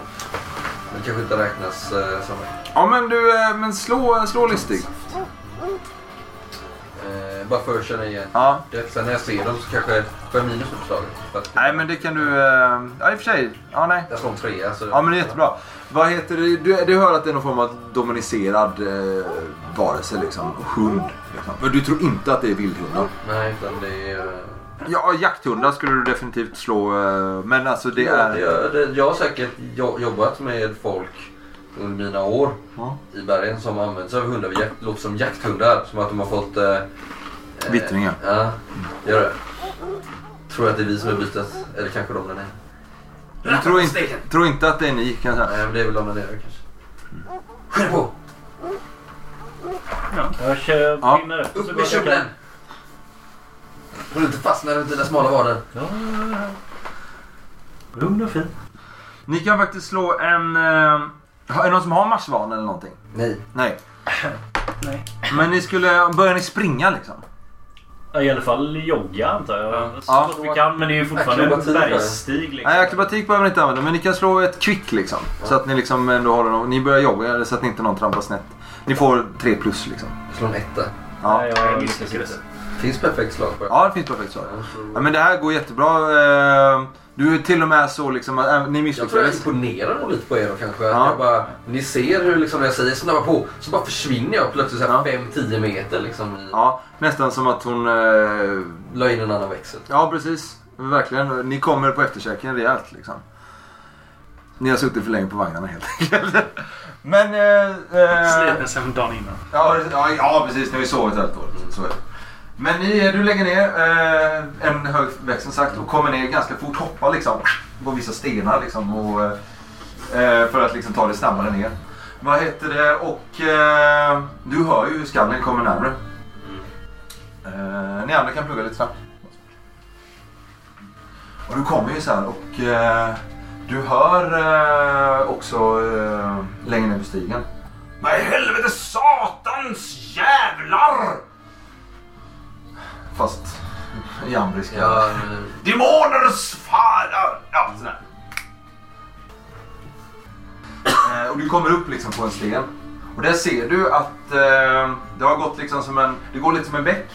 Det kanske inte räknas eh, som... Ja men du, eh, men slå, slå listig. Eh, bara för att känna igen. Ja. Det, sen när jag ser dem så kanske får jag minus på slaget. För att- Nej men det kan du... Eh, ja i och för sig. Ja nej. Jag slår en trea. Så Ja men det är jättebra. Vad heter det? Du, du hör att det är någon form av dominicerad eh, varelse liksom. Hund. Liksom. Men du tror inte att det är vildhundar? Nej, utan det är... eh, Ja, jakthundar skulle du definitivt slå. eh, Men alltså det ja, är... det, jag har säkert jo, jobbat med folk under mina år Ja. i bergen som använder sig av hundar. jakt- Låter som jakthundar. Som att de har fått... Eh, eh, Vittringar. Ja, gör det. Tror jag att det är vi som är bytet. Eller kanske de där nere. Du tror inte, tror inte att det är ni kan jag säga. Nej, men det är väl de där nere kanske. Skynda på! Jag kör Ja. efter så Upp med jag kjolen! Så du inte fastnar runt dina smala vader. Ja, Lugn och fin. Ni kan faktiskt slå en... Eh, är det någon som har marschvan eller någonting? Nej. Nej. Nej. Men ni skulle... Börjar ni springa liksom? Ja, I alla fall jogga antar jag. Ja. Så Ja. gott vi kan. Men det är ju fortfarande en Akrobatik, bergsstig. Liksom. Nej, akrobatik behöver ni inte använda. Men ni kan slå ett quick liksom. Så att ni liksom ändå har någon, Ni börjar jogga eller så att ni inte någon trampar snett. Ni får tre plus liksom. Slår en etta. Ja, Nej, jag misslyckades. Finns perfekt slag på det. ja det finns perfekt svar. Ja, men det här går jättebra. Eh, Du är till och med så liksom att äh, ni Jag tror jag misslyckades. imponerar nog lite på er då kanske. Ja. Jag bara, ni ser hur liksom när jag säger snabba på så bara försvinner jag plötsligt så här Ja. 5-10 meter liksom. I, Ja, nästan som att hon... Eh, La in en annan växel. ja, precis. Verkligen. Ni kommer på efterkäken rejält liksom. Ni har suttit för länge på vagnarna helt enkelt. Men... Eh, eh, Sliten sen dagen innan. Ja, ja, ja precis. Ni har ju sovit helt och hållet. Så är det. Men ni, du lägger ner eh, en hög växt som sagt och kommer ner ganska fort. Hoppar liksom på vissa stenar liksom. Och, eh, för att liksom ta det snabbare ner. Vad heter det? Och eh, du hör ju hur skallen kommer närmare. Eh, ni andra kan plugga lite snabbt. Och du kommer ju så här och eh, du hör eh, också eh, längre ner på stigen. Vad i helvete satans jävlar! Fast i ambriska. Ja, men- Demoners fader! Ja, sådär. Eh, och du kommer upp liksom på en sten. Och där ser du att eh, det har gått liksom som en... Det går lite som en bäck.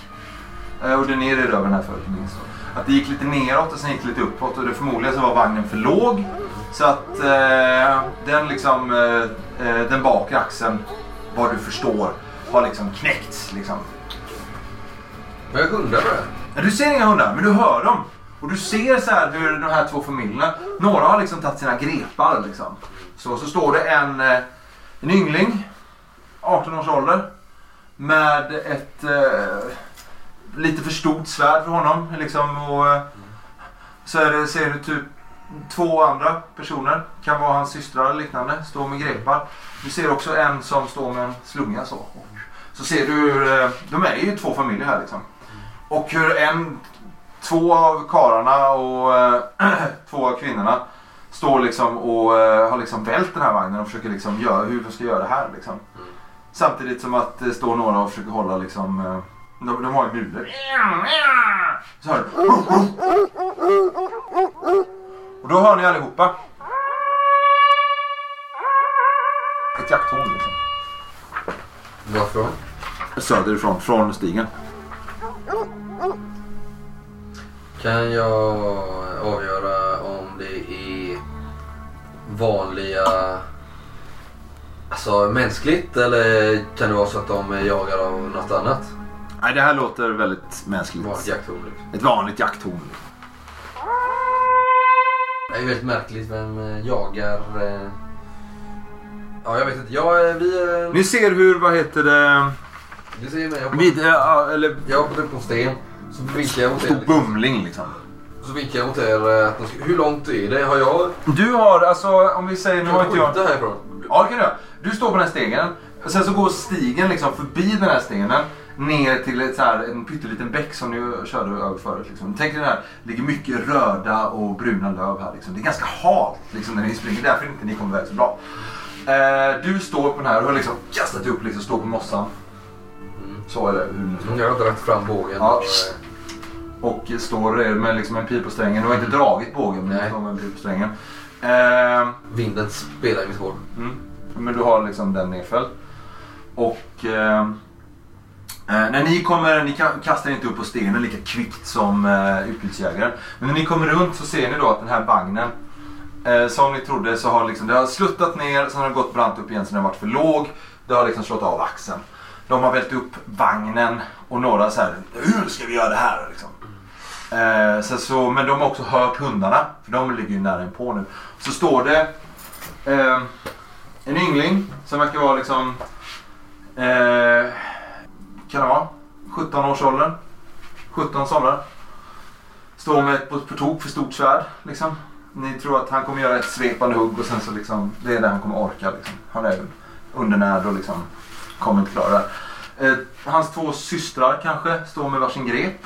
Eh, och det är nere i röven här förut minst. Att det gick lite neråt och sen gick det lite uppåt. Och det förmodligen så var vagnen för låg. Så att eh, den liksom... Eh, eh, den bakre axeln, vad du förstår, har liksom knäckts liksom. Men jag hundar bara. Du ser inga hundar, men du hör dem. Och du ser så här hur de här två familjerna, några har liksom tagit sina grepar liksom. Så, så står det en, eh, en yngling, 18 års ålder, med ett eh, lite för stort svärd för honom. Liksom, och, eh, så är det, ser du typ två andra personer, kan vara hans systrar eller liknande, står med grepar. Du ser också en som står med en slunga så. Så ser du hur, eh, de är ju två familjer här liksom. Och hur en, två av karlarna och eh, två av kvinnorna står liksom och eh, har liksom vält den här vagnen och försöker liksom göra hur de ska göra det här liksom. Samtidigt som att det står några och försöker hålla liksom, eh, de, de har ju mulor. Så hör. Och då hör ni allihopa. Ett jakthorn liksom. Varifrån? Söderifrån, från stigen. Kan jag avgöra om det är vanliga... Alltså mänskligt eller kan det vara så att de är jagade av något annat? Nej, det här låter väldigt mänskligt. Vanligt jakthorn liksom. Ett vanligt jakthorn. Det är ju väldigt märkligt vem eh, jagar... eh, Ja, jag vet inte. Jag, eh, vi... eh, Ni ser hur, vad heter det, Du ser mig. Jag hoppar- vid, äh, eller jag hoppar upp på en sten. Så vinkar jag mot er. stor Liksom. bumling liksom. Så vinkar jag mot er. eh, Att de ska... Hur långt är det? Har jag... Du har, alltså om vi säger, nu har inte jag... skjuta härifrån? Ja, det kan du göra. Du står på den här stegen. Sen så går stigen liksom förbi den här stenen ner till ett så här, en pytteliten bäck som ni körde över förut. Liksom. Tänk dig den här, det ligger mycket röda och bruna löv här. Liksom. Det är ganska halt liksom, när ni springer, därför inte ni kommer iväg så bra. Eh, du står på den här och har liksom kastat upp, liksom, står på mossan. Mm. Så är det. Jag har dragit fram bågen. Ja. Och, står med liksom en strängen. Du har inte dragit bågen men du står med en pil på strängen. Eh, Vinden spelar i mitt hår. Mm. Men du har liksom den nedfälld. Och eh, eh, när ni kommer, ni ka- kastar inte upp på stenen lika kvickt som eh, utbytesjägaren. Men när ni kommer runt så ser ni då att den här vagnen eh, som ni trodde så har liksom, det har sluttat ner, sen har det gått brant upp igen så den har varit för låg. Det har liksom slått av axeln. De har vält upp vagnen och några så här, hur ska vi göra det här liksom? Eh, så, så, men de har också hört hundarna, för de ligger ju nära på nu. Så står det eh, en yngling som verkar vara liksom... Eh, kan det vara? 17 års ålder. 17 somrar. står med ett på, på tok för stort svärd. Liksom. Ni tror att han kommer göra ett svepande hugg och sen så liksom, det är det han kommer orka. Liksom. Han är undernärd och liksom kommer inte klara det. här. Eh, hans två systrar kanske står med varsin grep.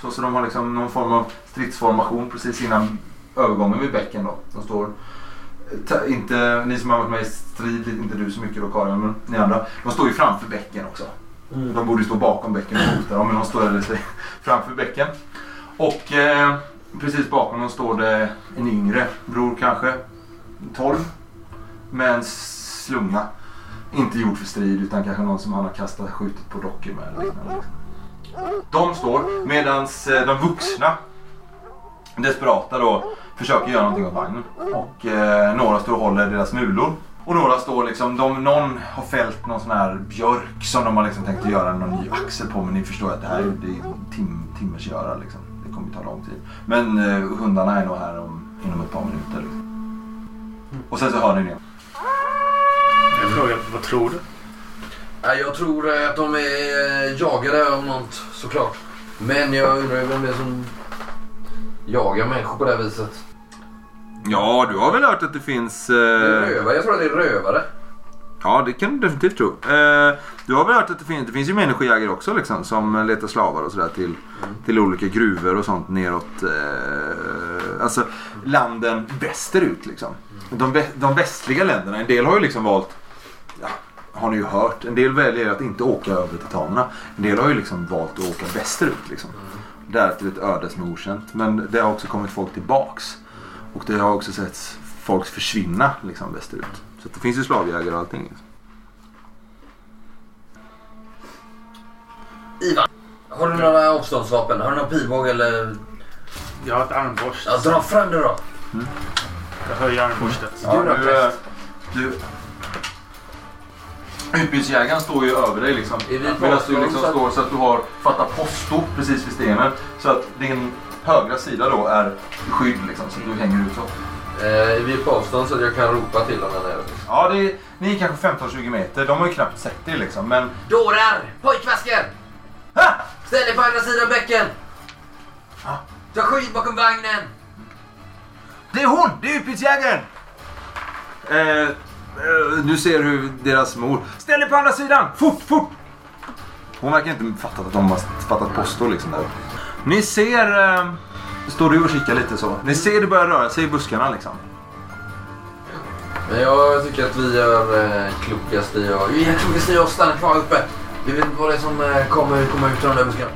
Så, så de har liksom någon form av stridsformation precis innan övergången vid bäcken. Då. De står, eh, ta- inte, ni som har varit med i strid, inte du så mycket då Karin, men ni andra. De står ju framför bäcken också. De borde stå bakom bäcken och hota dem, men de står sig framför bäcken. Och eh, precis bakom dem står det en yngre bror kanske, 12. Med en slunga. Inte gjord för strid utan kanske någon som han har kastat skjutit på dockor med. Eller liknande, liksom. De står medan eh, de vuxna desperata då försöker göra någonting åt vagnen. Och eh, några står och håller deras mulor. Och några står liksom, de, någon har fällt någon sån här björk som de har liksom tänkt att göra någon ny axel på. Men ni förstår att det här är det är tim, timmers göra liksom. Det kommer ta lång tid. Men eh, hundarna är nog här om, inom ett par minuter. Liksom. Och sen så hör ni det. Jag frågar, vad tror du? Jag tror eh, att de är eh, jagade av något såklart. Men jag undrar ju vem det är som jagar människor på det här viset. Ja, du har väl hört att det finns... Det är rövare. Jag tror att det är rövare. Ja, det kan du definitivt tro. Eh, du har väl hört att det finns, det finns ju människojägare också liksom, som letar slavar och sådär till, till olika gruvor och sånt neråt. Eh, alltså landen västerut liksom. De, vä- de västliga länderna, en del har ju liksom valt, har ni ju hört, en del väljer att inte åka över titanerna. En del har ju liksom valt att åka västerut liksom. Där till ett öde som är okänt. Men det har också kommit folk tillbaks. Och det har också sett folk försvinna liksom västerut. Så det finns ju slavjägare och allting. Liksom. Ivan, har du några avståndsvapen? Har du någon pilbåge eller... Jag har ett armborst. Ja, dra fram det då. Jag höjer armborstet. Du då, du, du, Utbytesjägaren står ju över dig liksom. Medan du liksom så att- står så att du har fattat posto precis vid stenen. Så att din högra sida då är skydd liksom. Så att du hänger ut så. Eh, vi är på avstånd så att jag kan ropa till dem där nere. Ja, det är, ni är kanske 15-20 meter. De har ju knappt sett er liksom. Men Dårar! Pojkvasker! Ha! Ställ dig på andra sidan bäcken! Ja. Ta skydd bakom vagnen! Det är hon! Det är utbytesjägaren! Eh, Eh, du ser hur deras mor... Ställ dig på andra sidan! Fort, fort! Hon verkar inte fattat att de har fattat posto liksom där. Ni ser... Eh, står du och kikar lite så. Ni ser det börjar röra sig i buskarna liksom. Men jag tycker att vi gör eh, klokast i att... Vi gör klokast i att stanna kvar uppe. Vi vet inte vad det är som eh, kommer komma ut ur de där buskarna.